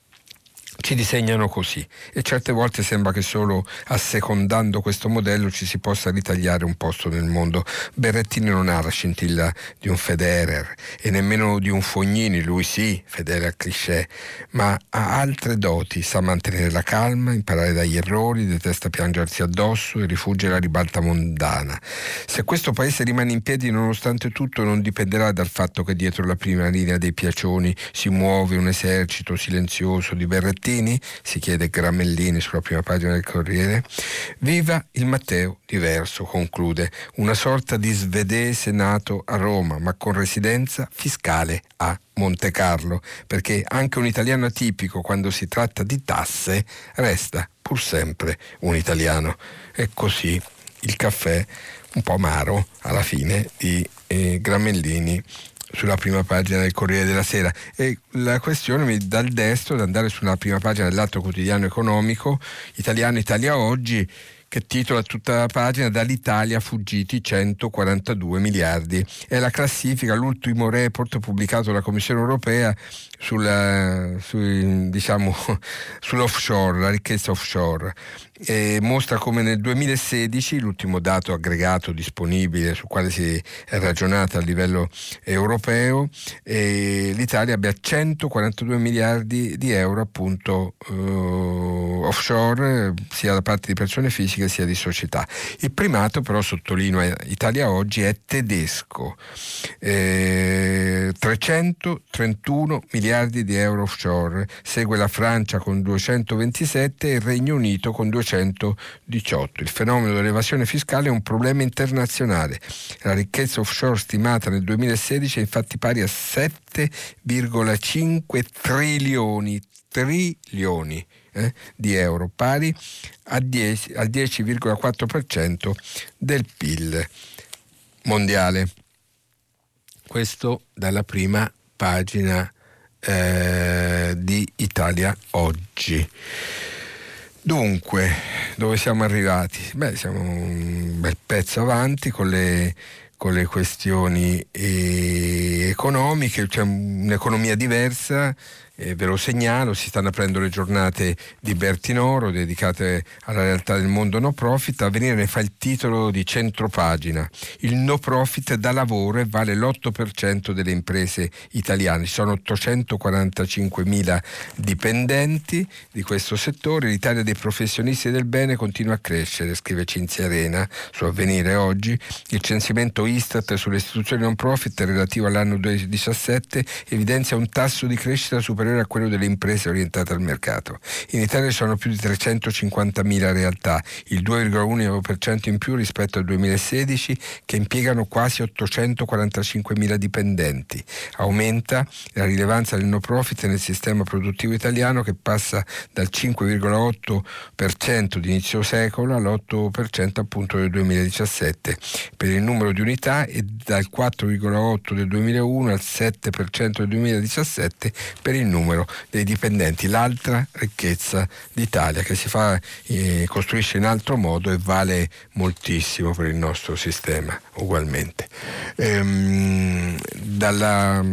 ci disegnano così e certe volte sembra che solo assecondando questo modello ci si possa ritagliare un posto nel mondo. Berrettini non ha la scintilla di un Federer e nemmeno di un Fognini, lui sì, Federer cliché, ma ha altre doti, sa mantenere la calma, imparare dagli errori, detesta piangersi addosso e rifugge la ribalta mondana. Se questo paese rimane in piedi nonostante tutto non dipenderà dal fatto che dietro la prima linea dei piacioni si muove un esercito silenzioso di Berrettini Martini, si chiede Gramellini sulla prima pagina del Corriere. Viva il Matteo diverso, conclude, una sorta di svedese nato a Roma, ma con residenza fiscale a Monte Carlo, perché anche un italiano atipico quando si tratta di tasse resta pur sempre un italiano. E così il caffè un po' amaro alla fine di eh, Gramellini sulla prima pagina del Corriere della Sera. E la questione il destro di andare sulla prima pagina dell'altro quotidiano economico italiano Italia Oggi che titola tutta la pagina Dall'Italia fuggiti 142 miliardi. È la classifica, l'ultimo report pubblicato dalla Commissione europea sulla, su, diciamo, sull'offshore, la ricchezza offshore. E mostra come nel 2016, l'ultimo dato aggregato disponibile su quale si è ragionato a livello europeo, l'Italia abbia 142 miliardi di euro appunto eh, offshore, sia da parte di persone fisiche sia di società. Il primato però, sottolinea Italia oggi, è tedesco, eh, 331 miliardi miliardi di euro offshore, segue la Francia con 227 e il Regno Unito con 218. Il fenomeno dell'evasione fiscale è un problema internazionale. La ricchezza offshore stimata nel 2016 è infatti pari a 7,5 trilioni, trilioni eh, di euro, pari al 10, 10,4% del PIL mondiale. Questo dalla prima pagina eh, di Italia Oggi. Dunque, dove siamo arrivati? Beh, siamo un bel pezzo avanti con le, con le questioni eh, economiche, c'è cioè un'economia diversa eh, ve lo segnalo, si stanno aprendo le giornate di Bertinoro dedicate alla realtà del mondo no profit, Avvenire ne fa il titolo di centropagina. Il no profit da lavoro e vale l'8% delle imprese italiane, ci sono 845 mila dipendenti di questo settore, l'Italia dei professionisti del bene continua a crescere, scrive Cinzia Arena su Avvenire oggi, il censimento Istat sulle istituzioni non profit relativo all'anno 2017 evidenzia un tasso di crescita superiore superiore a quello delle imprese orientate al mercato. In Italia sono più di 350.000 realtà, il 2,1% in più rispetto al 2016, che impiegano quasi 845.000 dipendenti. Aumenta la rilevanza del no profit nel sistema produttivo italiano che passa dal 5,8% di inizio secolo all'8% appunto del 2017 per il numero di unità e dal 4,8% del 2001 al 7% del 2017 per il numero dei dipendenti, l'altra ricchezza d'Italia che si fa, eh, costruisce in altro modo e vale moltissimo per il nostro sistema ugualmente. Ehm, dalla,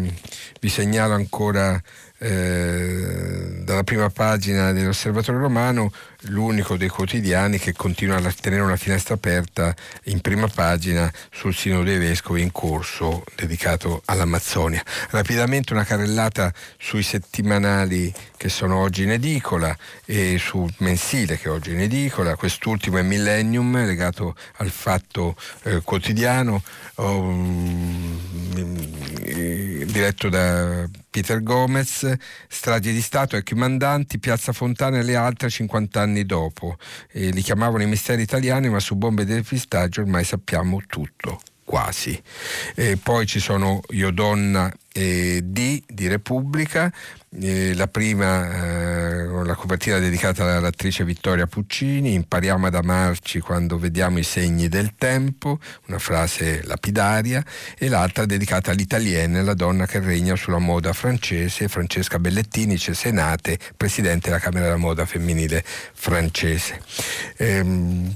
vi segnalo ancora eh, dalla prima pagina dell'Osservatore Romano l'unico dei quotidiani che continua a tenere una finestra aperta in prima pagina sul Sino dei Vescovi in corso dedicato all'Amazzonia. Rapidamente una carrellata sui settimanali che sono oggi in edicola e sul mensile che è oggi in edicola, quest'ultimo è Millennium legato al fatto eh, quotidiano. Um, diretto da Peter Gomez, stragi di Stato e comandanti, Piazza Fontana e le altre 50 anni dopo. E li chiamavano i misteri italiani, ma su bombe del pistaggio ormai sappiamo tutto quasi. E poi ci sono Io Donna e D di Repubblica, eh, la prima eh, la copertina dedicata all'attrice Vittoria Puccini, impariamo ad amarci quando vediamo i segni del tempo, una frase lapidaria, e l'altra dedicata all'italienne, la donna che regna sulla moda francese, Francesca Bellettini, cesenate, presidente della Camera della Moda Femminile francese. Ehm,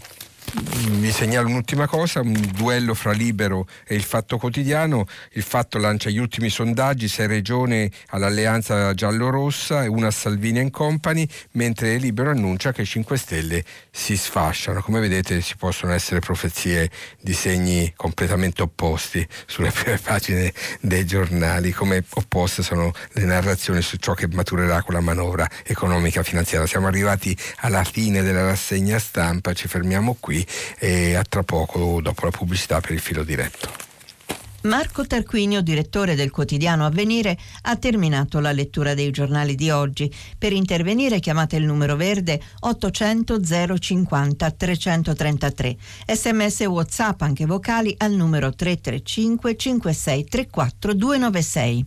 vi segnalo un'ultima cosa, un duello fra Libero e il Fatto Quotidiano. Il Fatto lancia gli ultimi sondaggi, sei regioni all'alleanza giallo-rossa e una a Salvini and Company, mentre Libero annuncia che i 5 Stelle si sfasciano. Come vedete si possono essere profezie di segni completamente opposti sulle prime pagine dei giornali, come opposte sono le narrazioni su ciò che maturerà con la manovra economica finanziaria. Siamo arrivati alla fine della rassegna stampa, ci fermiamo qui e a tra poco dopo la pubblicità per il filo diretto. Marco Tarquinio, direttore del quotidiano Avvenire, ha terminato la lettura dei giornali di oggi. Per intervenire chiamate il numero verde 800 050 333. Sms WhatsApp anche vocali al numero 335 56 34 296.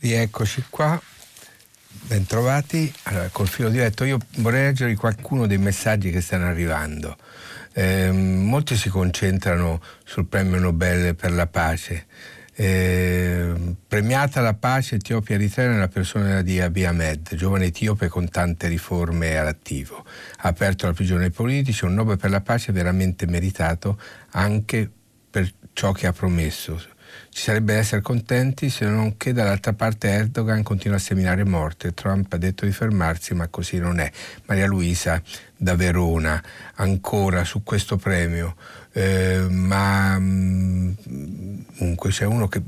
Rieccoci qua, bentrovati. Allora, col filo diretto io vorrei leggere qualcuno dei messaggi che stanno arrivando. Eh, molti si concentrano sul premio Nobel per la pace. Eh, premiata la pace Etiopia Eritrea nella persona di Abiy Ahmed, giovane etiope con tante riforme all'attivo. Ha aperto la prigione ai politici, un Nobel per la pace veramente meritato anche per ciò che ha promesso ci sarebbe da essere contenti se non che dall'altra parte Erdogan continua a seminare morte. Trump ha detto di fermarsi, ma così non è. Maria Luisa da Verona, ancora su questo premio. Eh, ma mm, comunque c'è uno che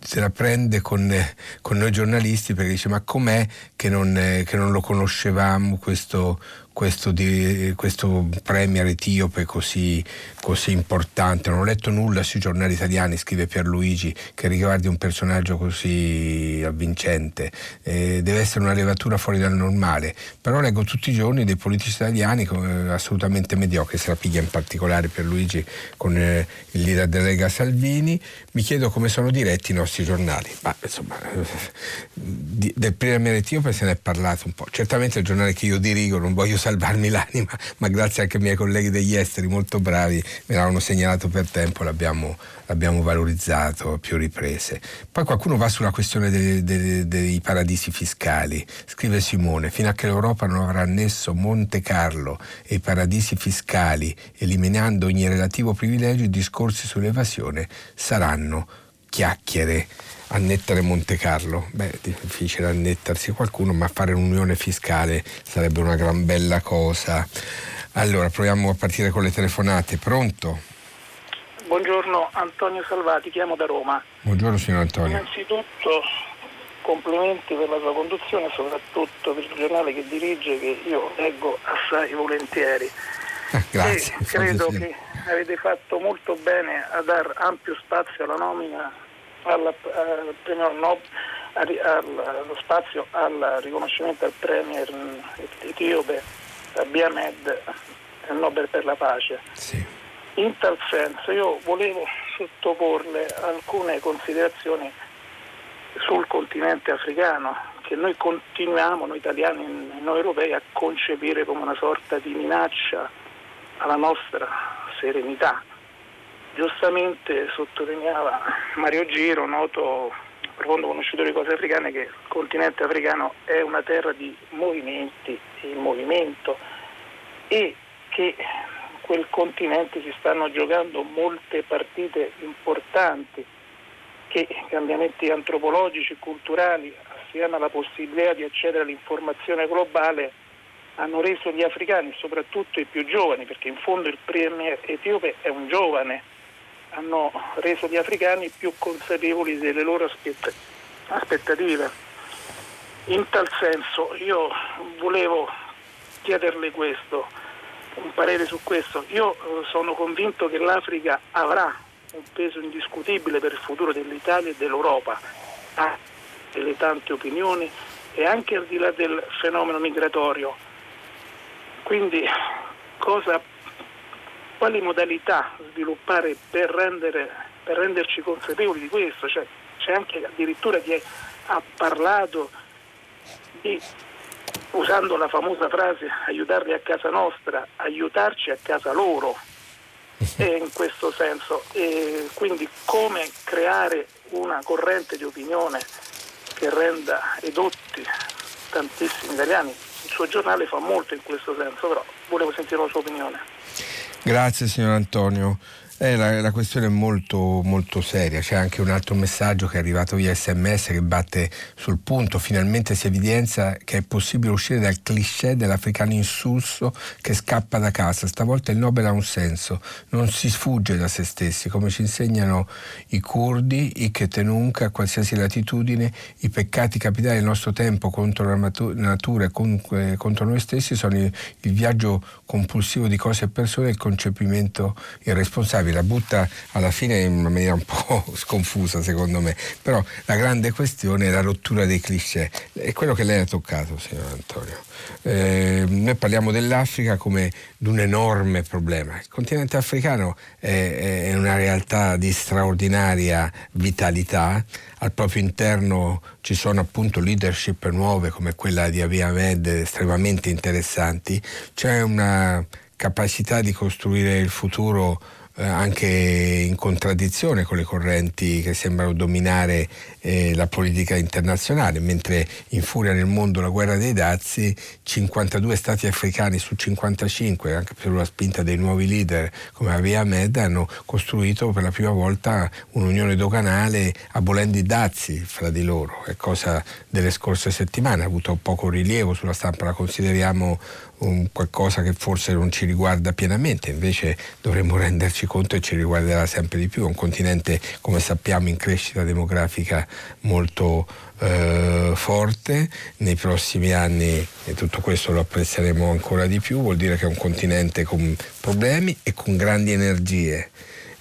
se la prende con, con, noi giornalisti perché dice ma com'è che non, che non lo conoscevamo questo, questo, di, questo premier etiope così, così, importante. Non ho letto nulla sui giornali italiani, scrive Pierluigi, che riguardi un personaggio così avvincente. Eh, deve essere una levatura fuori dal normale. Però leggo tutti i giorni dei politici italiani eh, assolutamente mediocri, se la piglia in particolare Pierluigi con eh, il leader della Lega Salvini. Mi chiedo come sono diretti i nostri giornali. Ma insomma, di, del premier etiope se ne è parlato un po'. Certamente il giornale che io dirigo, non voglio salvarmi l'anima, ma grazie anche ai miei colleghi degli esteri molto bravi, me l'hanno segnalato per tempo, l'abbiamo, l'abbiamo valorizzato a più riprese. Poi qualcuno va sulla questione dei, dei, dei paradisi fiscali. Scrive Simone, fino a che l'Europa non avrà annesso Monte Carlo e i paradisi fiscali, eliminando ogni relativo privilegio, i discorsi sull'evasione saranno chiacchiere annettere Monte Carlo. Beh, è difficile annettersi qualcuno, ma fare un'unione fiscale sarebbe una gran bella cosa. Allora, proviamo a partire con le telefonate. Pronto? Buongiorno, Antonio Salvati, chiamo da Roma. Buongiorno signor Antonio. Innanzitutto complimenti per la sua conduzione, soprattutto per il giornale che dirige, che io leggo assai volentieri. Ah, grazie. E credo che avete fatto molto bene a dar ampio spazio alla nomina al premio Nobel, allo spazio al riconoscimento al premier etiope Abiy Ahmed il Nobel per la pace. Sì. In tal senso io volevo sottoporle alcune considerazioni sul continente africano che noi continuiamo, noi italiani e noi europei, a concepire come una sorta di minaccia alla nostra serenità giustamente sottolineava Mario Giro, noto profondo conoscitore di cose africane, che il continente africano è una terra di movimenti in movimento e che quel continente si stanno giocando molte partite importanti che cambiamenti antropologici e culturali assieme alla possibilità di accedere all'informazione globale hanno reso gli africani, soprattutto i più giovani, perché in fondo il premier etiope è un giovane, hanno reso gli africani più consapevoli delle loro aspettative. In tal senso io volevo chiederle questo, un parere su questo. Io eh, sono convinto che l'Africa avrà un peso indiscutibile per il futuro dell'Italia e dell'Europa, ha delle tante opinioni e anche al di là del fenomeno migratorio. Quindi cosa quali modalità sviluppare per, rendere, per renderci consapevoli di questo? Cioè, c'è anche addirittura chi ha parlato di, usando la famosa frase aiutarli a casa nostra, aiutarci a casa loro, e in questo senso. E quindi come creare una corrente di opinione che renda edotti tantissimi italiani. Il suo giornale fa molto in questo senso, però volevo sentire la sua opinione. Grazie signor Antonio. Eh, la, la, questione è molto, molto seria, c'è anche un altro messaggio che è arrivato via sms che batte sul punto, finalmente si evidenzia che è possibile uscire dal cliché dell'africano insulso che scappa da casa, stavolta il Nobel ha un senso, non si sfugge da se stessi, come ci insegnano i curdi, i Ketenunca, a qualsiasi latitudine, i peccati capitali del nostro tempo contro la natura e contro noi stessi sono il, il viaggio compulsivo di cose e persone il concepimento irresponsabile. La butta alla fine in maniera un po' sconfusa secondo me, però la grande questione è la rottura dei cliché, è quello che lei ha toccato signor Antonio. Eh, noi parliamo dell'Africa come di un enorme problema, il continente africano è, è una realtà di straordinaria vitalità, al proprio interno ci sono appunto leadership nuove come quella di Abiy Ahmed estremamente interessanti, c'è una capacità di costruire il futuro eh, anche in contraddizione con le correnti che sembrano dominare eh, la politica internazionale, mentre infuria nel mondo la guerra dei dazi, 52 stati africani su 55, anche per la spinta dei nuovi leader come Abiy Ahmed, hanno costruito per la prima volta un'unione doganale abolendo i dazi fra di loro, è cosa delle scorse settimane, ha avuto poco rilievo sulla stampa, la consideriamo un qualcosa che forse non ci riguarda pienamente, invece dovremmo renderci conto e ci riguarderà sempre di più. È un continente, come sappiamo, in crescita demografica molto eh, forte. Nei prossimi anni, e tutto questo lo apprezzeremo ancora di più, vuol dire che è un continente con problemi e con grandi energie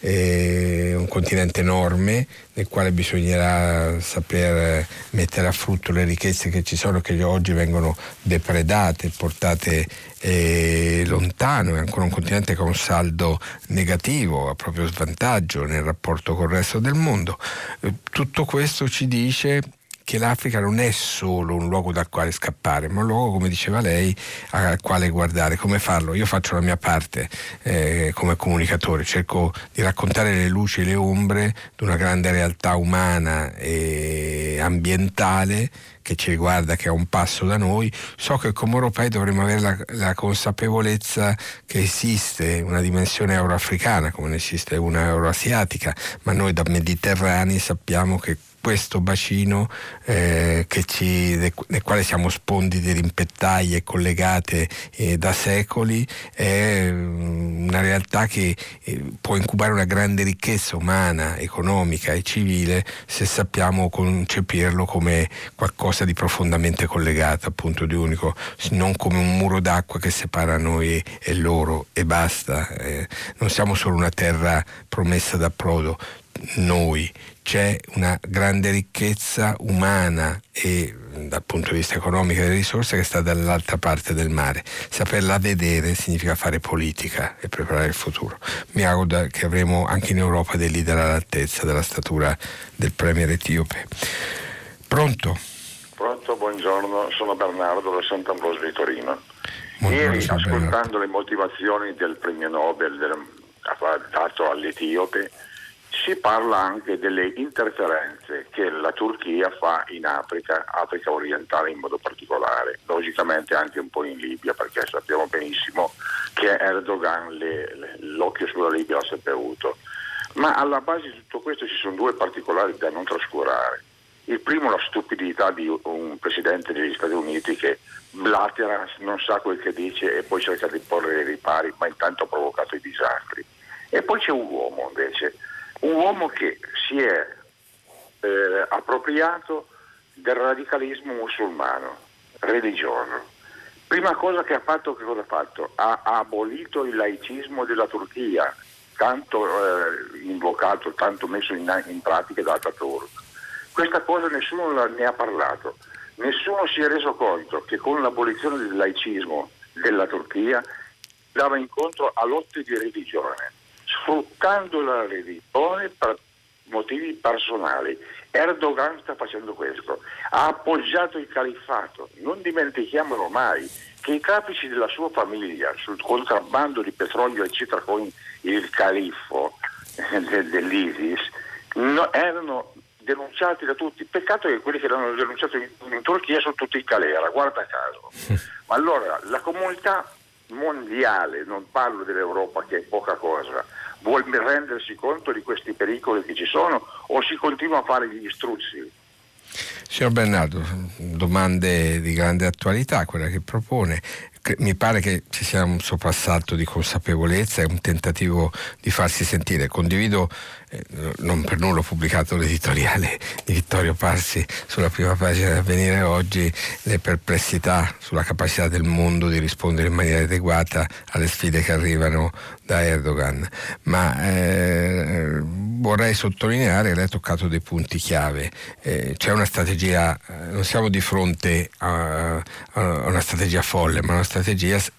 è un continente enorme nel quale bisognerà saper mettere a frutto le ricchezze che ci sono, che oggi vengono depredate, portate eh, lontano, è ancora un continente con un saldo negativo, a proprio svantaggio nel rapporto con il resto del mondo. Eh, tutto questo ci dice che l'Africa non è solo un luogo dal quale scappare, ma un luogo, come diceva lei, al quale guardare. Come farlo? Io faccio la mia parte eh, come comunicatore, cerco di raccontare le luci e le ombre di una grande realtà umana e ambientale che ci riguarda, che è un passo da noi, so che come europei dovremmo avere la, la, consapevolezza che esiste una dimensione euroafricana come ne esiste una euroasiatica, ma noi da mediterranei sappiamo che questo bacino eh, ci, nel quale siamo sponditi, rimpettaie collegate eh, da secoli, è mm, una realtà che eh, può incubare una grande ricchezza umana, economica e civile se sappiamo concepirlo come qualcosa di profondamente collegato, appunto di unico, non come un muro d'acqua che separa noi e loro e basta. Eh, non siamo solo una terra promessa d'approdo, noi c'è una grande ricchezza umana e dal punto di vista economico delle risorse che sta dall'altra parte del mare. Saperla vedere significa fare politica e preparare il futuro. Mi auguro che avremo anche in Europa dei leader all'altezza della statura del premier etiope. Pronto? Pronto, buongiorno, sono Bernardo da Sant'Ambrosio di Torino. Ieri, ascoltando Bernardo. le motivazioni del premio Nobel del, dato all'Etiope, si parla anche delle interferenze che la Turchia fa in Africa, Africa orientale in modo particolare, logicamente anche un po' in Libia perché sappiamo benissimo che Erdogan le, le, l'occhio sulla Libia l'ha sempre avuto. Ma alla base di tutto questo ci sono due particolari da non trascurare. Il primo la stupidità di un presidente degli Stati Uniti che blatera, non sa quel che dice e poi cerca di porre i ripari, ma intanto ha provocato i disastri. E poi c'è un uomo invece un uomo che si è eh, appropriato del radicalismo musulmano, religioso. Prima cosa che ha fatto, che cosa ha fatto? Ha, ha abolito il laicismo della Turchia, tanto eh, invocato, tanto messo in, in pratica da Ataturk. Questa cosa nessuno ne ha parlato, nessuno si è reso conto che con l'abolizione del laicismo della Turchia dava incontro a lotte di religione sfruttando la religione per motivi personali. Erdogan sta facendo questo, ha appoggiato il califfato, non dimentichiamolo mai che i capici della sua famiglia sul contrabbando di petrolio eccetera con il califfo eh, dell'ISIS no, erano denunciati da tutti, peccato che quelli che l'hanno denunciato in, in Turchia sono tutti in galera, guarda caso. Ma allora la comunità mondiale, non parlo dell'Europa che è poca cosa, vuol rendersi conto di questi pericoli che ci sono o si continua a fare gli struzzi? Signor Bernardo, domande di grande attualità, quella che propone mi pare che ci sia un soprassalto di consapevolezza e un tentativo di farsi sentire. Condivido, eh, non per nulla ho pubblicato l'editoriale di Vittorio Parsi sulla prima pagina di Avvenire oggi, le perplessità sulla capacità del mondo di rispondere in maniera adeguata alle sfide che arrivano da Erdogan. Ma eh, vorrei sottolineare, lei ha toccato dei punti chiave, eh, c'è una strategia, eh, non siamo di fronte a, a una strategia folle, ma una strategia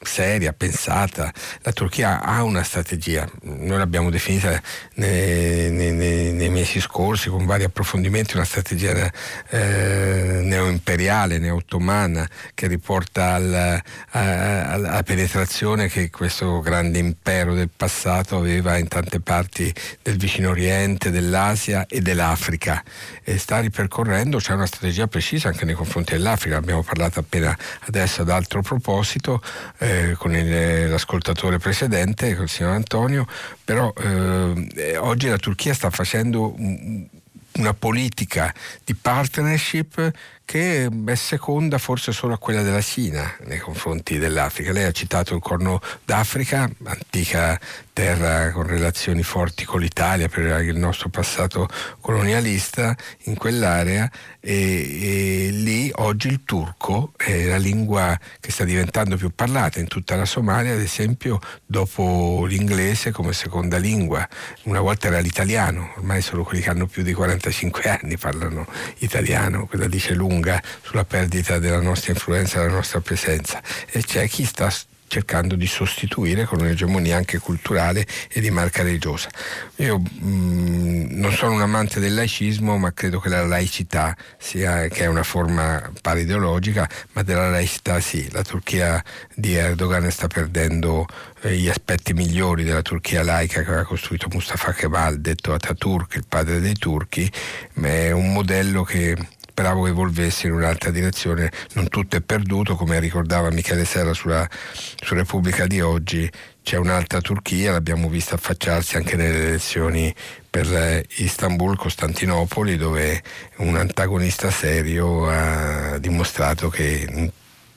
seria, pensata. La Turchia ha una strategia, noi l'abbiamo definita nei, nei, nei mesi scorsi con vari approfondimenti, una strategia eh, neoimperiale, neo-ottomana, che riporta al, a, alla penetrazione che questo grande impero del passato aveva in tante parti del vicino Oriente, dell'Asia e dell'Africa. E sta ripercorrendo, c'è una strategia precisa anche nei confronti dell'Africa, abbiamo parlato appena adesso ad altro proposito sentito eh, con il, l'ascoltatore precedente, con il signor Antonio, però eh, oggi la Turchia sta facendo un, una politica di partnership che è seconda forse solo a quella della Cina nei confronti dell'Africa. Lei ha citato il Corno d'Africa, antica terra con relazioni forti con l'Italia per il nostro passato colonialista in quell'area e, e lì oggi il turco è la lingua che sta diventando più parlata in tutta la Somalia, ad esempio dopo l'inglese come seconda lingua. Una volta era l'italiano, ormai solo quelli che hanno più di 45 anni parlano italiano, quella dice lunga lunga sulla perdita della nostra influenza, della nostra presenza e c'è chi sta cercando di sostituire con un'egemonia anche culturale e di marca religiosa. Io mh, mm, non sono un amante del laicismo, ma credo che la laicità sia, che è una forma parideologica, ma della laicità sì. La Turchia di Erdogan sta perdendo eh, gli aspetti migliori della Turchia laica che aveva costruito Mustafa Kemal, detto Ataturk, il padre dei turchi, ma è un modello che speravo evolvesse in un'altra direzione, non tutto è perduto, come ricordava Michele Serra sulla, su Repubblica di oggi, c'è un'altra Turchia, l'abbiamo vista affacciarsi anche nelle elezioni per eh, Istanbul, Costantinopoli, dove un antagonista serio ha dimostrato che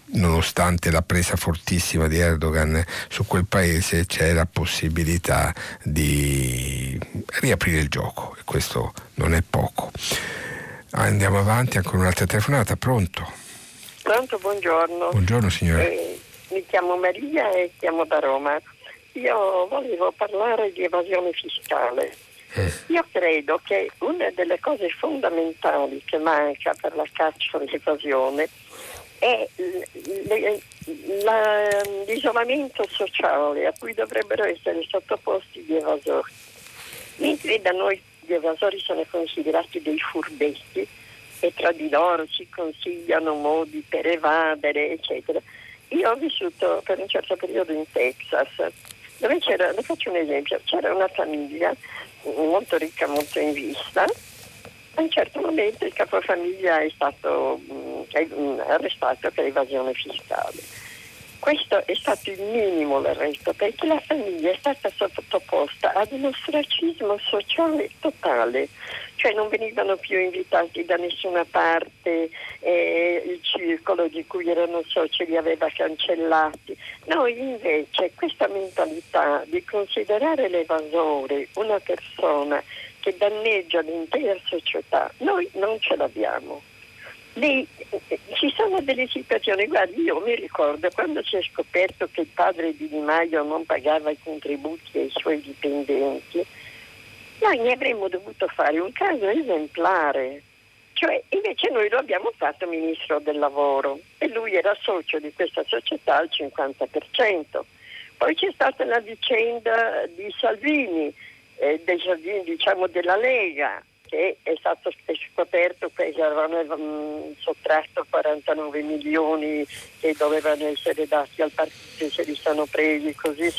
nonostante la presa fortissima di Erdogan su quel paese c'era possibilità di riaprire il gioco e questo non è poco. Andiamo avanti, ancora un'altra telefonata, pronto? Pronto, buongiorno. Buongiorno signora. Eh, mi chiamo Maria e chiamo da Roma. Io volevo parlare di evasione fiscale. Eh. Io credo che una delle cose fondamentali che manca per la caccia all'evasione è l'isolamento sociale a cui dovrebbero essere sottoposti gli evasori. Mentre da noi gli evasori sono considerati dei furbetti e tra di loro si consigliano modi per evadere, eccetera. Io ho vissuto per un certo periodo in Texas, dove c'era, le faccio un esempio, c'era una famiglia molto ricca, molto in vista. A un certo momento il capofamiglia è stato mh, mm, arrestato per evasione fiscale questo è stato il minimo l'arresto perché la famiglia è stata sottoposta ad un ostracismo sociale totale, cioè non venivano più invitati da nessuna parte, eh, il circolo di cui erano soci li aveva cancellati. Noi invece questa mentalità di considerare l'evasore una persona che danneggia l'intera società, noi non ce l'abbiamo. Lì ci sono delle situazioni, guardi, io mi ricordo quando si è scoperto che il padre di Di Maio non pagava i contributi ai suoi dipendenti, noi ne avremmo dovuto fare un caso esemplare. Cioè, invece noi lo abbiamo fatto ministro del lavoro e lui era socio di questa società al 50%. Poi c'è stata la vicenda di Salvini, eh, dei diciamo della Lega, che è stato scoperto che avevano mm, sottratto 49 milioni che dovevano essere dati al partito se li sono presi così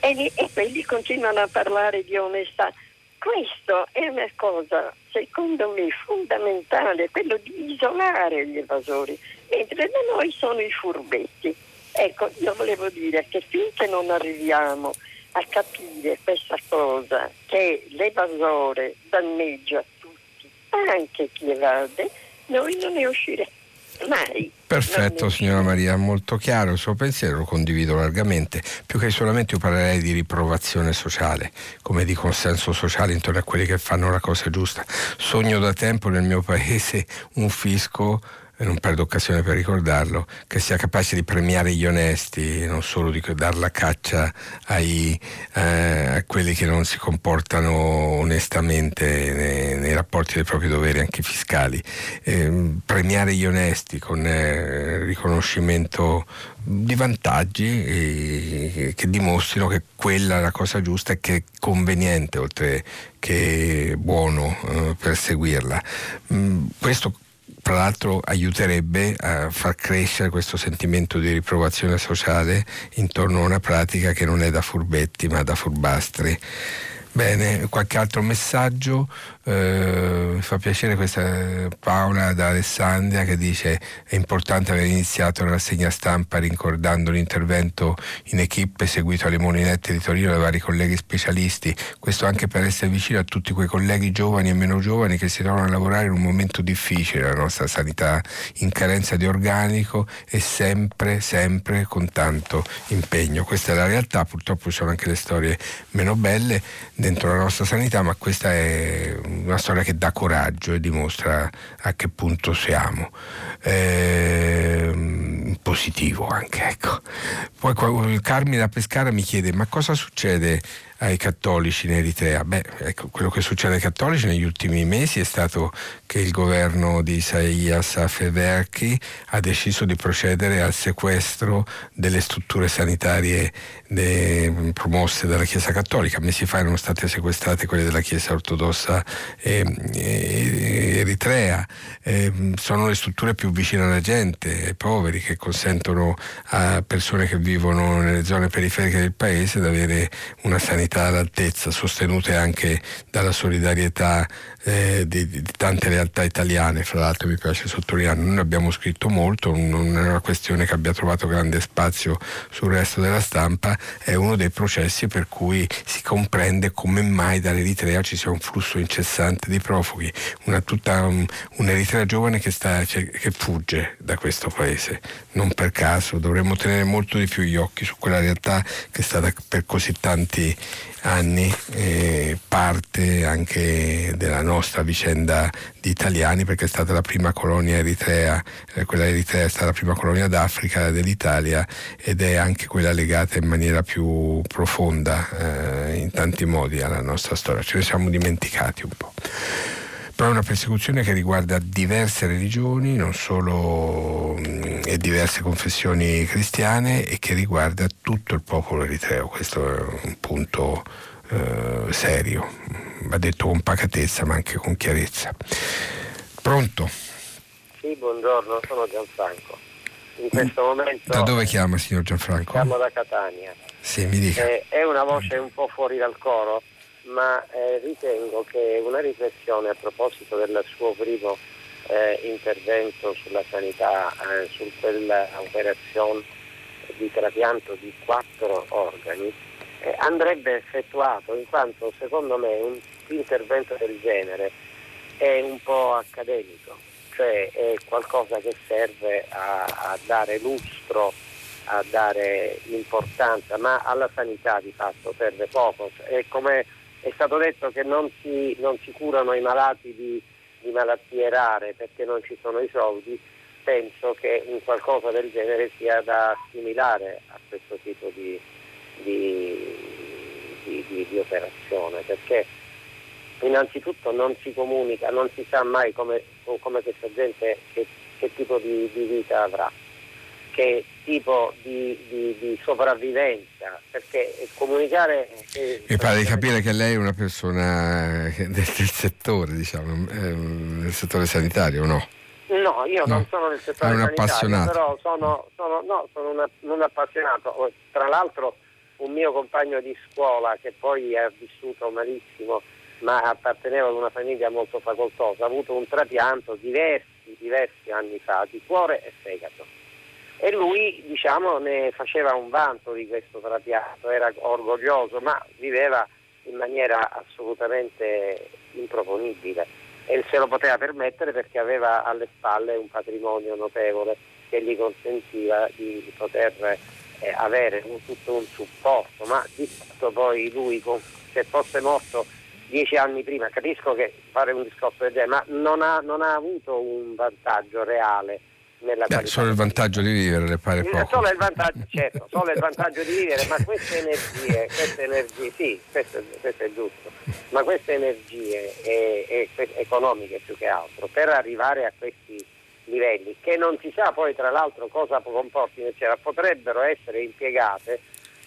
e, e quelli continuano a parlare di onestà. Questo è una cosa, secondo me, fondamentale, quello di isolare gli evasori, mentre da noi sono i furbetti. Ecco, io volevo dire che finché non arriviamo a capire questa cosa, che l'evasore danneggia tutti, anche chi evade, noi non ne usciremo mai. Perfetto signora Maria, molto chiaro il suo pensiero, lo condivido largamente. Più che solamente io parlerei di riprovazione sociale, come di consenso sociale intorno a quelli che fanno la cosa giusta. Sogno da tempo nel mio paese un fisco e non perdo occasione per ricordarlo, che sia capace di premiare gli onesti, non solo di dar la caccia ai, eh, a quelli che non si comportano onestamente nei, nei, rapporti dei propri doveri, anche fiscali. Eh, premiare gli onesti con eh, riconoscimento di vantaggi che dimostrino che quella è la cosa giusta e che è conveniente oltre che buono eh, perseguirla. Mm, questo tra l'altro aiuterebbe a far crescere questo sentimento di riprovazione sociale intorno a una pratica che non è da furbetti ma da furbastri. Bene, qualche altro messaggio? Eh, mi fa piacere questa Paola da Alessandria che dice è importante aver iniziato la rassegna stampa ricordando l'intervento in equipe seguito alle molinette di Torino dai vari colleghi specialisti, questo anche per essere vicino a tutti quei colleghi giovani e meno giovani che si trovano a lavorare in un momento difficile, la nostra sanità in carenza di organico e sempre, sempre con tanto impegno. Questa è la realtà, purtroppo ci sono anche le storie meno belle dentro la nostra sanità, ma questa è una storia che dà coraggio e dimostra a che punto siamo. Eh, positivo anche, ecco. Poi Carmine da Pescara mi chiede ma cosa succede ai cattolici in Eritrea? Beh, ecco, quello che succede ai cattolici negli ultimi mesi è stato che il governo di Isaias Afewerki ha deciso di procedere al sequestro delle strutture sanitarie de, promosse dalla Chiesa Cattolica. Mesi fa erano state sequestrate quelle della Chiesa Ortodossa eh, eh, Eritrea. Eh, sono le strutture più vicine alla gente, ai poveri, che consentono a persone che vivono nelle zone periferiche del paese di avere una sanità all'altezza, sostenute anche dalla solidarietà eh, di, di, tante realtà italiane, fra l'altro mi piace sottolineare, noi abbiamo scritto molto, non è una questione che abbia trovato grande spazio sul resto della stampa, è uno dei processi per cui si comprende come mai dall'Eritrea ci sia un flusso incessante di profughi, una, tutta un, un'Eritrea giovane che, sta, cioè, che fugge da questo paese, non per caso, dovremmo tenere molto di più gli occhi su quella realtà che è stata per così tanti anni eh, parte anche della nostra vicenda di italiani perché è stata la prima colonia eritrea, eh, quella eritrea è stata la prima colonia d'Africa dell'Italia ed è anche quella legata in maniera più profonda eh, in tanti modi alla nostra storia, ce ne siamo dimenticati un po' però è una persecuzione che riguarda diverse religioni, non solo mh, e diverse confessioni cristiane e che riguarda tutto il popolo eritreo. Questo è un punto eh, serio, va detto con pacatezza ma anche con chiarezza. Pronto? Sì, buongiorno, sono Gianfranco. In questo momento... Da dove chiama signor Gianfranco? Chiamo da Catania. Sì, mi dica. Eh, è una voce un po' fuori dal coro, ma eh, ritengo che una riflessione a proposito del suo primo eh, intervento sulla sanità, eh, su quella operazione di trapianto di quattro organi, eh, andrebbe effettuato in quanto secondo me un intervento del genere è un po' accademico, cioè è qualcosa che serve a, a dare lustro, a dare importanza, ma alla sanità di fatto serve poco. È come è stato detto che non si, non si curano i malati di, di, malattie rare perché non ci sono i soldi, penso che un qualcosa del genere sia da assimilare a questo tipo di, di, di, di operazione, perché innanzitutto non si comunica, non si sa mai come, come questa gente che, che tipo di, di, vita avrà, che tipo di, di, di sopravvivenza, perché comunicare... Eh, Mi pare di capire che lei è una persona del, del settore, diciamo, ehm, del settore sanitario, no? No, io no. non sono nel settore sanitario, però sono, sono, no, sono una, un appassionato. Tra l'altro un mio compagno di scuola che poi ha vissuto malissimo ma apparteneva ad una famiglia molto facoltosa, ha avuto un trapianto diversi, diversi anni fa di cuore e fegato. E lui diciamo, ne faceva un vanto di questo trapianto, era orgoglioso, ma viveva in maniera assolutamente improponibile. E se lo poteva permettere perché aveva alle spalle un patrimonio notevole che gli consentiva di poter eh, avere un, tutto un supporto, ma di fatto poi lui se fosse morto dieci anni prima, capisco che fare un discorso del genere, ma non ha, non ha avuto un vantaggio reale nella Beh, solo il vantaggio di vivere le pare poco. Solo il vantaggio, certo, solo il vantaggio di vivere, ma queste energie, queste energie, sì, questo, questo è giusto, ma queste energie e, e, economiche più che altro, per arrivare a questi livelli, che non si sa poi tra l'altro cosa comportino, eccetera, potrebbero essere impiegate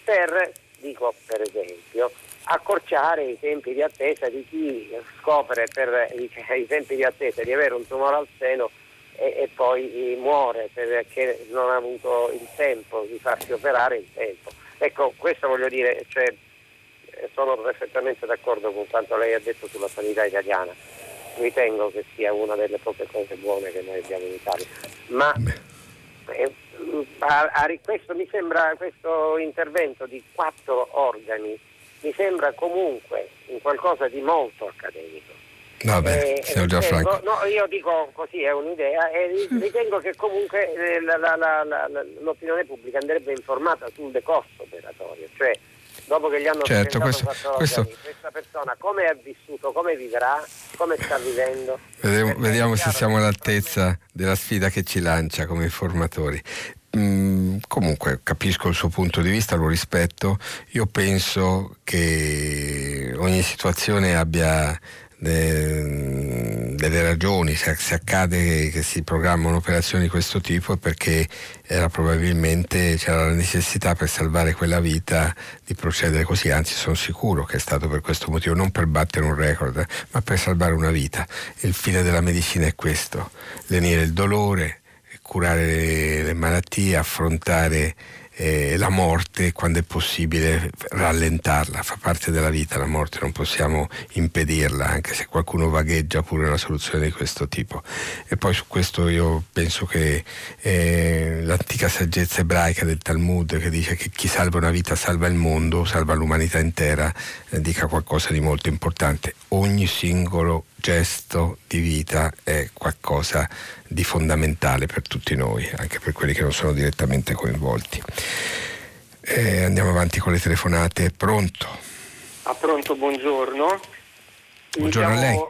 per, dico per esempio, accorciare i tempi di attesa di chi scopre per i, i tempi di attesa di avere un tumore al seno e, e poi muore perché non ha avuto il tempo di farsi operare in tempo. Ecco, questo voglio dire, cioè, sono perfettamente d'accordo con quanto lei ha detto sulla sanità italiana. Ritengo che sia una delle poche cose buone che noi abbiamo in Italia. Ma eh, a, a, questo, mi sembra questo intervento di quattro organi mi sembra comunque un qualcosa di molto accademico. Vabbè, eh, siamo già franco. No, io dico così, è un'idea e ritengo che comunque eh, la, la, la, l'opinione pubblica andrebbe informata sul decorso operatorio, cioè dopo che gli hanno certo, questo, questo... Questa persona come ha vissuto, come vivrà, come sta vivendo. Vediamo, vediamo se siamo all'altezza della sfida che ci lancia come informatori. Mm, comunque capisco il suo punto di vista, lo rispetto. Io penso che ogni situazione abbia delle ragioni, se, accade che si programmano operazioni di questo tipo è perché era probabilmente c'era la necessità per salvare quella vita di procedere così, anzi sono sicuro che è stato per questo motivo, non per battere un record, ma per salvare una vita. Il fine della medicina è questo, lenire il dolore, curare le malattie, affrontare eh, la morte quando è possibile rallentarla, fa parte della vita la morte, non possiamo impedirla, anche se qualcuno vagheggia pure una soluzione di questo tipo. E poi su questo io penso che eh, l'antica saggezza ebraica del Talmud che dice che chi salva una vita salva il mondo, salva l'umanità intera, eh, dica qualcosa di molto importante. Ogni singolo gesto di vita è qualcosa di fondamentale per tutti noi, anche per quelli che non sono direttamente coinvolti. Eh, andiamo avanti con le telefonate. Pronto? Ah, pronto, buongiorno. Buongiorno a lei.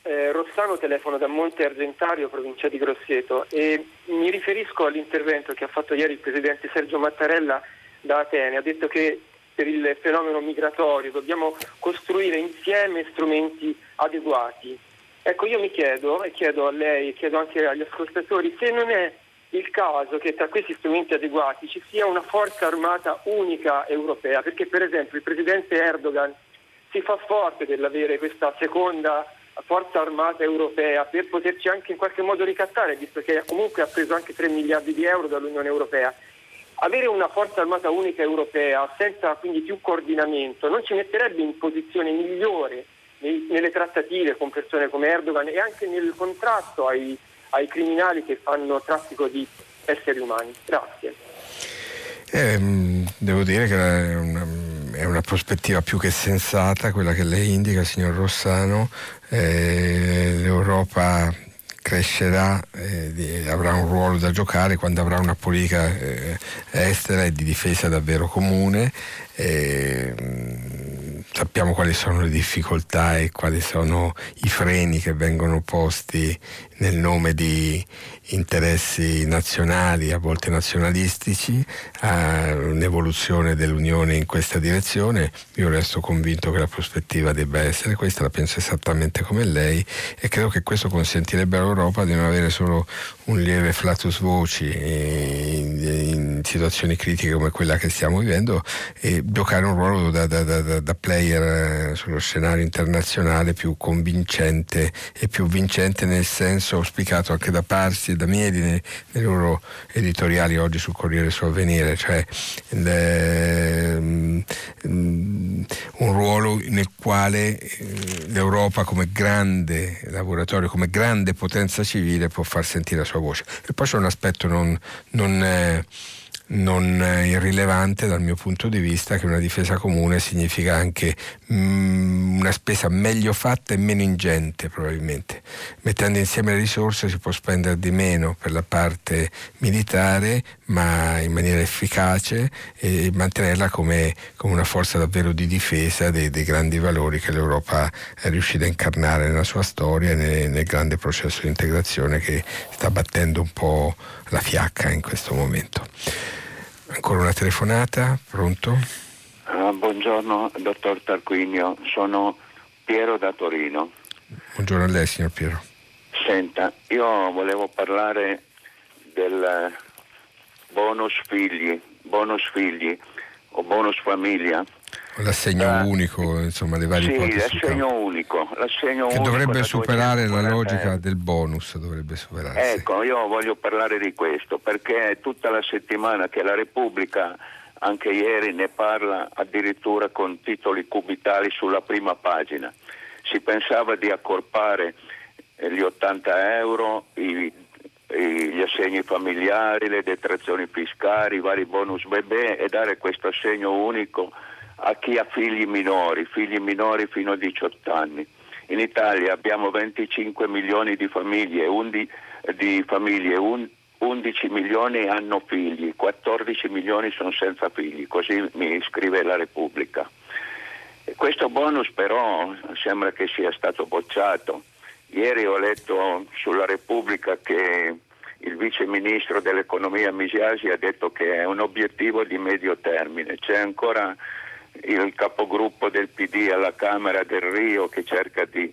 Eh, Rossano telefono da Monte Argentario, provincia di Grosseto e mi riferisco all'intervento che ha fatto ieri il presidente Sergio Mattarella da Atene. Ha detto che per il fenomeno migratorio dobbiamo costruire insieme strumenti adeguati. Ecco, io mi chiedo, e chiedo a lei, e chiedo anche agli ascoltatori, se non è il caso che tra questi strumenti adeguati ci sia una forza armata unica europea, perché per esempio il presidente Erdogan si fa forte dell'avere questa seconda forza armata europea per poterci anche in qualche modo ricattare, visto che comunque ha preso anche 3 miliardi di euro dall'Unione Europea. Avere una forza armata unica europea senza quindi più coordinamento non ci metterebbe in posizione migliore nelle trattative con persone come Erdogan e anche nel contrasto ai, ai criminali che fanno traffico di esseri umani. Grazie. Eh, devo dire che è una, è una, prospettiva più che sensata quella che lei indica, signor Rossano. Eh, L'Europa crescerà, eh, avrà un ruolo da giocare quando avrà una politica eh, estera e di difesa davvero comune. Eh, sappiamo quali sono le difficoltà e quali sono i freni che vengono posti nel nome di interessi nazionali, a volte nazionalistici, a un'evoluzione dell'Unione in questa direzione. Io resto convinto che la prospettiva debba essere questa, la penso esattamente come lei e credo che questo consentirebbe all'Europa di non avere solo un lieve flatus voci in, in situazioni critiche come quella che stiamo vivendo e giocare un ruolo da, da, da, da player eh, sullo scenario internazionale più convincente e più vincente nel senso auspicato anche da Parsi e da Miedi nei, nei loro editoriali oggi sul Corriere su Avvenire, cioè le, um, um, un ruolo nel quale eh, l'Europa come grande laboratorio, come grande potenza civile può far sentire la sua voce. E poi c'è un aspetto non, non eh, non irrilevante dal mio punto di vista che una difesa comune significa anche mm, una spesa meglio fatta e meno ingente probabilmente. Mettendo insieme le risorse si può spendere di meno per la parte militare ma in maniera efficace e mantenerla come, come una forza davvero di difesa dei, dei, grandi valori che l'Europa è riuscita a incarnare nella sua storia e nel, nel grande processo di integrazione che sta battendo un po' la fiacca in questo momento. Ancora una telefonata, pronto? Uh, buongiorno dottor Tarquinio, sono Piero da Torino. Buongiorno a lei signor Piero. Senta, io volevo parlare del bonus figli, bonus figli o bonus famiglia L'assegno uh, unico, insomma, le varie sì, ipotesi. L'assegno unico, l'assegno che unico dovrebbe superare la logica del bonus, dovrebbe superare. Ecco, io voglio parlare di questo perché tutta la settimana che la Repubblica, anche ieri, ne parla addirittura con titoli cubitali sulla prima pagina. Si pensava di accorpare eh, gli 80 euro, i, gli assegni familiari, le detrazioni fiscali, i vari bonus bebè e dare questo assegno unico a chi ha figli minori, figli minori fino a 18 anni. In Italia abbiamo 25 milioni di famiglie, undi, di famiglie un, 11 milioni hanno figli, 14 milioni sono senza figli, così mi scrive la Repubblica. Questo bonus però sembra che sia stato bocciato. Ieri ho letto sulla Repubblica che il vice ministro dell'economia Misiasi ha detto che è un obiettivo di medio termine, c'è ancora il capogruppo del PD alla Camera del Rio che cerca di,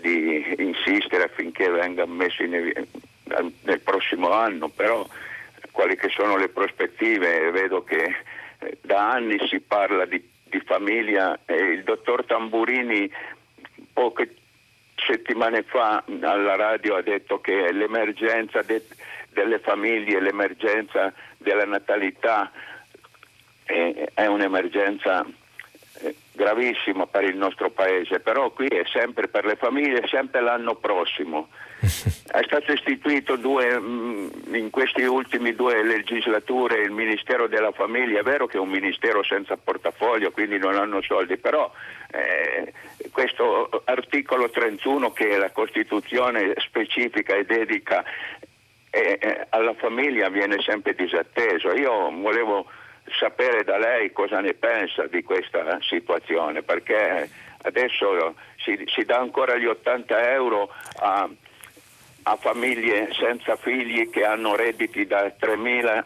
di insistere affinché venga messo in, nel prossimo anno, però quali che sono le prospettive? Vedo che eh, da anni si parla di, di famiglia e il dottor Tamburini poche settimane fa alla radio ha detto che l'emergenza de, delle famiglie, l'emergenza della natalità è, è un'emergenza eh, gravissima per il nostro paese, però qui è sempre per le famiglie, sempre l'anno prossimo. È stato istituito due, mm, in queste ultime due legislature il Ministero della Famiglia, è vero che è un ministero senza portafoglio, quindi non hanno soldi, però eh, questo articolo 31 che la Costituzione specifica e dedica eh, eh, alla famiglia viene sempre disatteso. Io volevo sapere da lei cosa ne pensa di questa situazione, perché adesso si, si dà ancora gli 80 euro a, a famiglie senza figli che hanno redditi da 3.500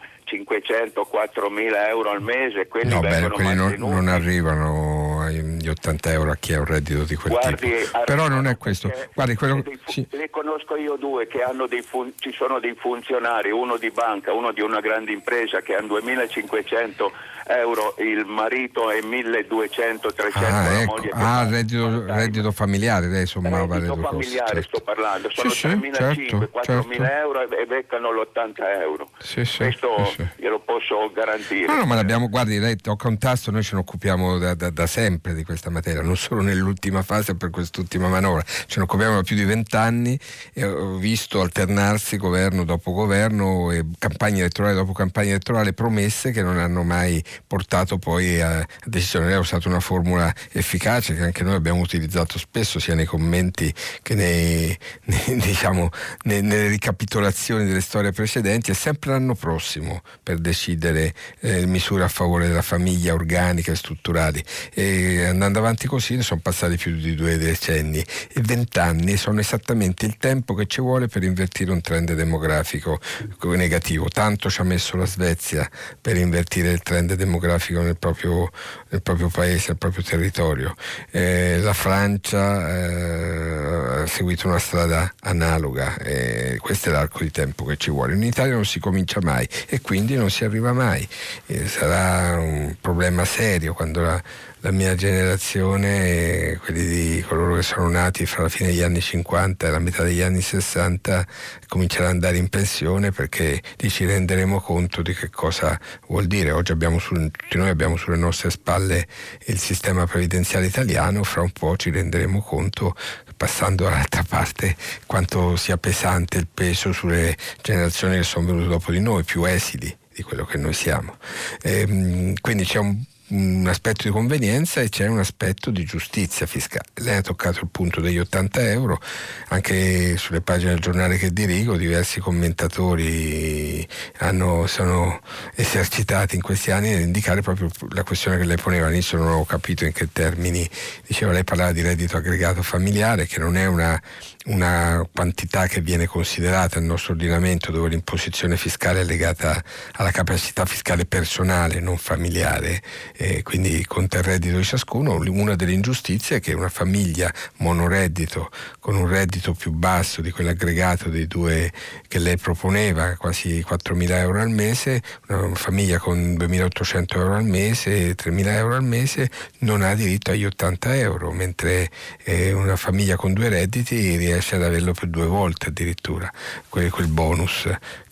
4.000 euro al mese, quelli no, beh, quelli non, non, arrivano agli 80 euro a chi ha un reddito di quel Guardi, tipo. Però non è questo. Guardi, quello... Dei, sì. Ne conosco io due che hanno dei fun... ci sono dei funzionari, uno di banca, uno di una grande impresa che hanno 2.500 euro il marito e 1200 300 ah, ecco. ah reddito, reddito, familiare lei sommava reddito familiare certo. sto parlando sono sì, 3.500 certo, 4.000 certo. euro e beccano l'80 euro sì, sì, questo sì, glielo posso garantire no, no ma l'abbiamo guardi lei tocca un tasto noi ce ne occupiamo da, da, da sempre di questa materia non solo nell'ultima fase per quest'ultima manovra ce ne occupiamo da più di vent'anni e ho visto alternarsi governo dopo governo e campagna elettorale dopo campagna elettorale promesse che non hanno mai portato poi a, decisione. Lei ha usato una formula efficace che anche noi abbiamo utilizzato spesso sia nei commenti che nei, nei, diciamo, nei, nelle ricapitolazioni delle storie precedenti, è sempre l'anno prossimo per decidere eh, misure a favore della famiglia organiche e strutturali. E andando andando avanti così ne sono passati più di due decenni e vent'anni sono esattamente il tempo che ci vuole per invertire un trend demografico negativo. Tanto ci ha messo la Svezia per invertire il trend demografico nel proprio, nel proprio paese, nel proprio territorio. Eh, la Francia eh, ha seguito una strada analoga, eh, questo è l'arco di tempo che ci vuole. In Italia non si comincia mai e quindi non si arriva mai. Eh, sarà un problema serio quando la, la mia generazione, quelli di coloro che sono nati fra la fine degli anni 50 e la metà degli anni 60, comincerà ad andare in pensione perché lì ci renderemo conto di che cosa vuol dire. Oggi abbiamo su, tutti noi abbiamo sulle nostre spalle il sistema previdenziale italiano, fra un po' ci renderemo conto passando dall'altra parte quanto sia pesante il peso sulle generazioni che sono venute dopo di noi, più esili di quello che noi siamo. Ehm, quindi c'è un un aspetto di convenienza e c'è un aspetto di giustizia fiscale. Lei ha toccato il punto degli 80 euro, anche sulle pagine del giornale che dirigo diversi commentatori hanno, sono esercitati in questi anni nell'indicare proprio la questione che lei poneva. All'inizio non ho capito in che termini diceva, lei parlava di reddito aggregato familiare che non è una una quantità che viene considerata nel nostro ordinamento dove l'imposizione fiscale è legata alla capacità fiscale personale, non familiare, eh, quindi conta il reddito di ciascuno. Una delle ingiustizie è che una famiglia monoreddito con un reddito più basso di quell'aggregato dei due che lei proponeva, quasi 4.000 euro al mese, una famiglia con 2.800 euro al mese, 3.000 euro al mese, non ha diritto agli 80 euro, mentre eh, una famiglia con due redditi riesce riesce ad averlo per due volte addirittura, quel, quel bonus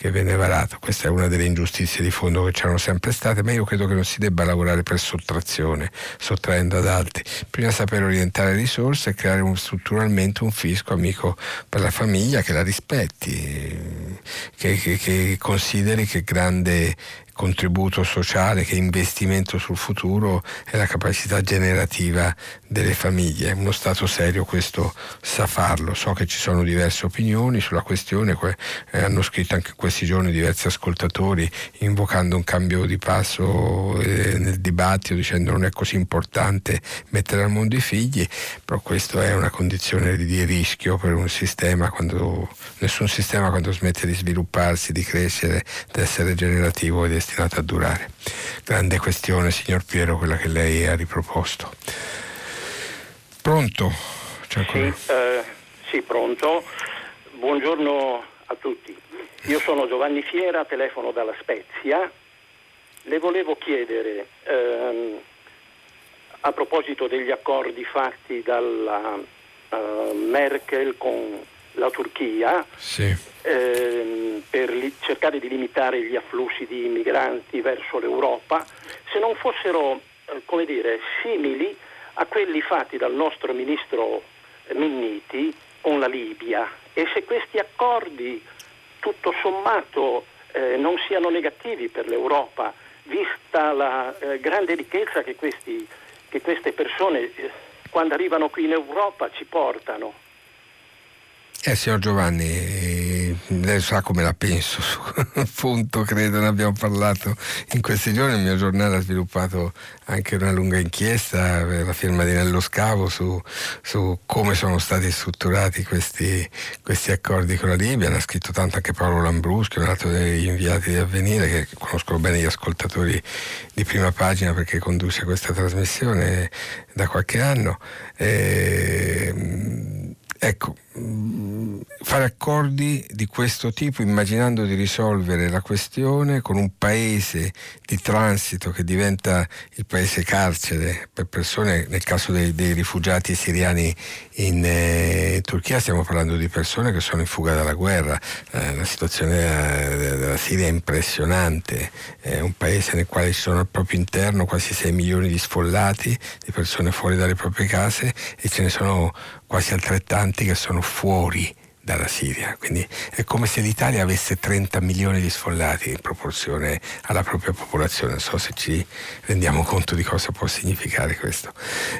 che viene varato. Questa è una delle ingiustizie di fondo che c'erano sempre state, ma io credo che non si debba lavorare per sottrazione, sottraendo ad altri. Prima sapere orientare risorse e creare un, strutturalmente un fisco amico per la famiglia che la rispetti, che, che, che consideri che grande contributo sociale che investimento sul futuro è la capacità generativa delle famiglie. Uno Stato serio questo sa farlo. So che ci sono diverse opinioni sulla questione, que- eh, hanno scritto anche in questi giorni diversi ascoltatori invocando un cambio di passo eh, nel dibattito dicendo non è così importante mettere al mondo i figli, però questa è una condizione di, di rischio per un sistema quando nessun sistema quando smette di svilupparsi, di crescere, di essere generativo di destinata a durare. Grande questione, signor Piero, quella che lei ha riproposto. Pronto? Sì, eh, sì, pronto. Buongiorno a tutti. Io sono Giovanni Fiera, telefono dalla Spezia. Le volevo chiedere, ehm, a proposito degli accordi fatti dalla uh, Merkel con la Turchia, sì ehm, per li, cercare di limitare gli afflussi di migranti verso l'Europa, se non fossero eh, come dire, simili a quelli fatti dal nostro ministro Minniti con la Libia e se questi accordi tutto sommato eh, non siano negativi per l'Europa, vista la eh, grande ricchezza che, questi, che queste persone eh, quando arrivano qui in Europa ci portano. Eh, signor Giovanni, lei sa come la penso sul punto, credo, ne abbiamo parlato in questi giorni. Il mio giornale ha sviluppato anche una lunga inchiesta per la firma di Nello Scavo su, su come sono stati strutturati questi, questi, accordi con la Libia. Ne ha scritto tanto anche Paolo Lambruschi, un altro degli inviati di Avvenire, che conoscono bene gli ascoltatori di prima pagina perché conduce questa trasmissione da qualche anno. E, ecco, Mm, fare accordi di questo tipo immaginando di risolvere la questione con un paese di transito che diventa il paese carcere per persone, nel caso dei, dei rifugiati siriani in eh, Turchia stiamo parlando di persone che sono in fuga dalla guerra, eh, la situazione eh, della Siria è impressionante, è un paese nel quale ci sono al proprio interno quasi 6 milioni di sfollati, di persone fuori dalle proprie case e ce ne sono quasi altrettanti che sono fuori dalla Siria. Quindi è come se l'Italia avesse 30 milioni di sfollati in proporzione alla propria popolazione. Non so se ci rendiamo conto di cosa può significare questo.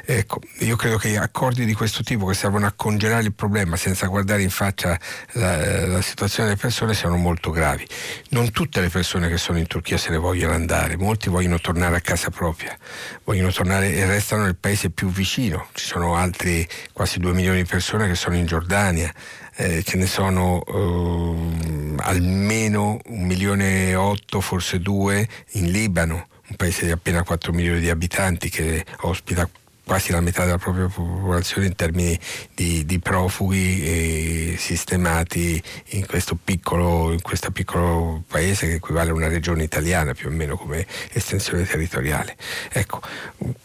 Ecco, io credo che accordi di questo tipo che servono a congelare il problema senza guardare in faccia la, la situazione delle persone siano molto gravi. Non tutte le persone che sono in Turchia se ne vogliono andare, molti vogliono tornare a casa propria, vogliono tornare e restano nel paese più vicino. Ci sono altri quasi 2 milioni di persone che sono in Giordania eh, ce ne sono eh, almeno un milione e otto, forse due, in Libano, un paese di appena 4 milioni di abitanti che ospita quasi la metà della propria popolazione in termini di, di profughi sistemati in questo, piccolo, in questo piccolo paese che equivale a una regione italiana più o meno come estensione territoriale. Ecco,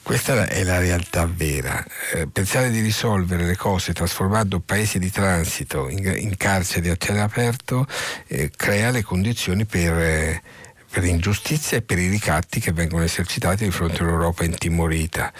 questa è la realtà vera. Eh, pensare di risolvere le cose trasformando paesi di transito in, in carceri a cielo aperto eh, crea le condizioni per... Eh, per ingiustizia e per i ricatti che vengono esercitati di fronte all'Europa intimorita.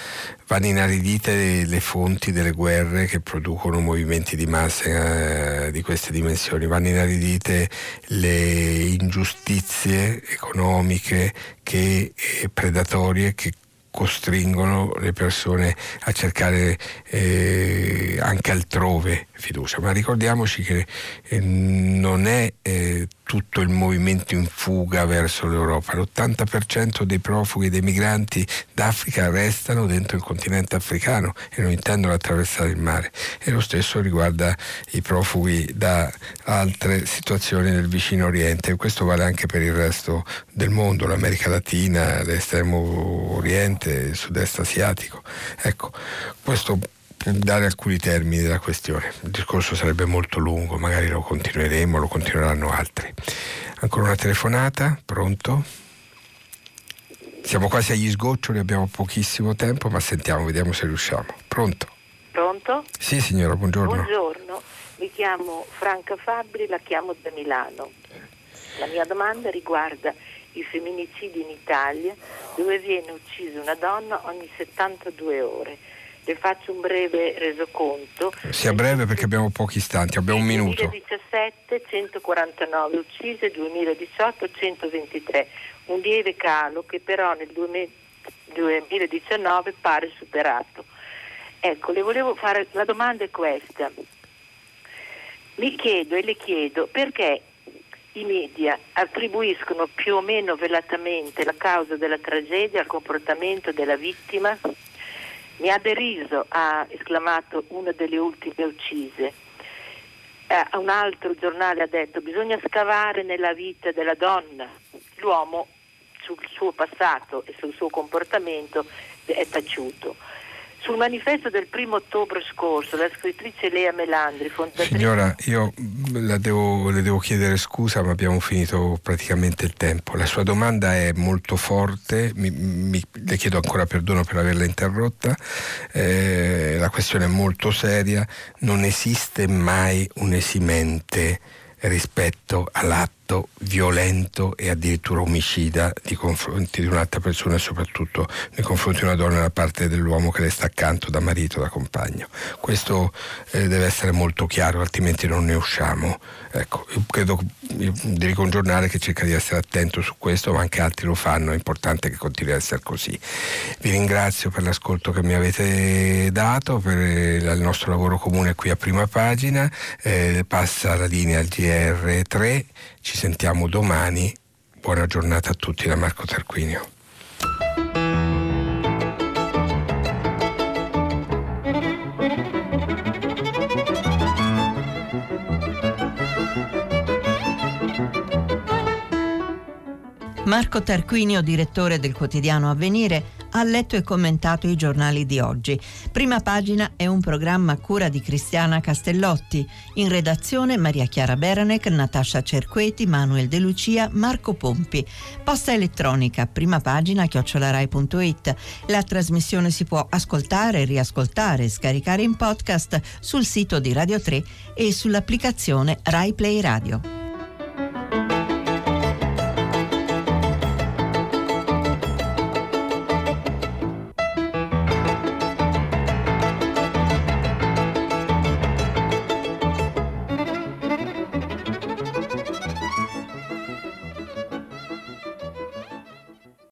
Vanno inaridite le fonti delle guerre che producono movimenti di massa eh, di queste dimensioni, vanno inaridite le ingiustizie economiche che, eh, predatorie che costringono le persone a cercare eh, anche altrove fiducia. Ma ricordiamoci che eh, non è eh, tutto il movimento in fuga verso l'Europa. L'80% dei profughi e dei migranti d'Africa restano dentro il continente africano e non intendono attraversare il mare. E lo stesso riguarda i profughi da altre situazioni del vicino Oriente. Questo vale anche per il resto del mondo, l'America Latina, l'estremo Oriente, il sud-est asiatico. Ecco, questo dare alcuni termini della questione. Il discorso sarebbe molto lungo, magari lo continueremo, lo continueranno altri. Ancora una telefonata, pronto? Siamo quasi agli sgoccioli, abbiamo pochissimo tempo, ma sentiamo, vediamo se riusciamo. Pronto? Pronto? Sì, signora, buongiorno. Buongiorno, mi chiamo Franca Fabri, la chiamo da Milano. La mia domanda riguarda i femminicidi in Italia, dove viene uccisa una donna ogni 72 ore le faccio un breve resoconto. Sia breve perché abbiamo pochi istanti, abbiamo un minuto. 2017 149 uccise, 2018 123, un lieve calo che però nel 2019 pare superato. Ecco, le volevo fare, la domanda è questa. Mi chiedo e le chiedo perché i media attribuiscono più o meno velatamente la causa della tragedia al comportamento della vittima mi ha deriso, ha esclamato una delle ultime uccise. Eh, un altro giornale ha detto bisogna scavare nella vita della donna. L'uomo sul suo passato e sul suo comportamento è taciuto. Sul manifesto del primo ottobre scorso, la scrittrice Lea Melandri, fondatrice... Signora, io devo, le devo chiedere scusa, ma abbiamo finito praticamente il tempo. La sua domanda è molto forte, mi, mi, le chiedo ancora perdono per averla interrotta. Eh, la questione è molto seria, non esiste mai un esimente rispetto all'atto atto violento e addirittura omicida di confronti di un'altra persona e soprattutto nei confronti di una donna da parte dell'uomo che le sta accanto da marito, da compagno. Questo eh, deve essere molto chiaro, altrimenti non ne usciamo. Ecco, io credo dirigo un giornale che cerca di essere attento su questo, ma anche altri lo fanno, è importante che continui a essere così. Vi ringrazio per l'ascolto che mi avete dato, per il nostro lavoro comune qui a prima pagina. Eh, passa la linea al GR3 ci sentiamo domani. Buona giornata a tutti da Marco Tarquinio. Marco Tarquinio, direttore del quotidiano Avvenire, ha letto e commentato i giornali di oggi. Prima pagina è un programma a cura di Cristiana Castellotti. In redazione Maria Chiara Beranec, Natascia Cerqueti, Manuel De Lucia, Marco Pompi. Posta elettronica, prima pagina chiocciolarai.it. La trasmissione si può ascoltare, riascoltare scaricare in podcast sul sito di Radio 3 e sull'applicazione Rai Play Radio.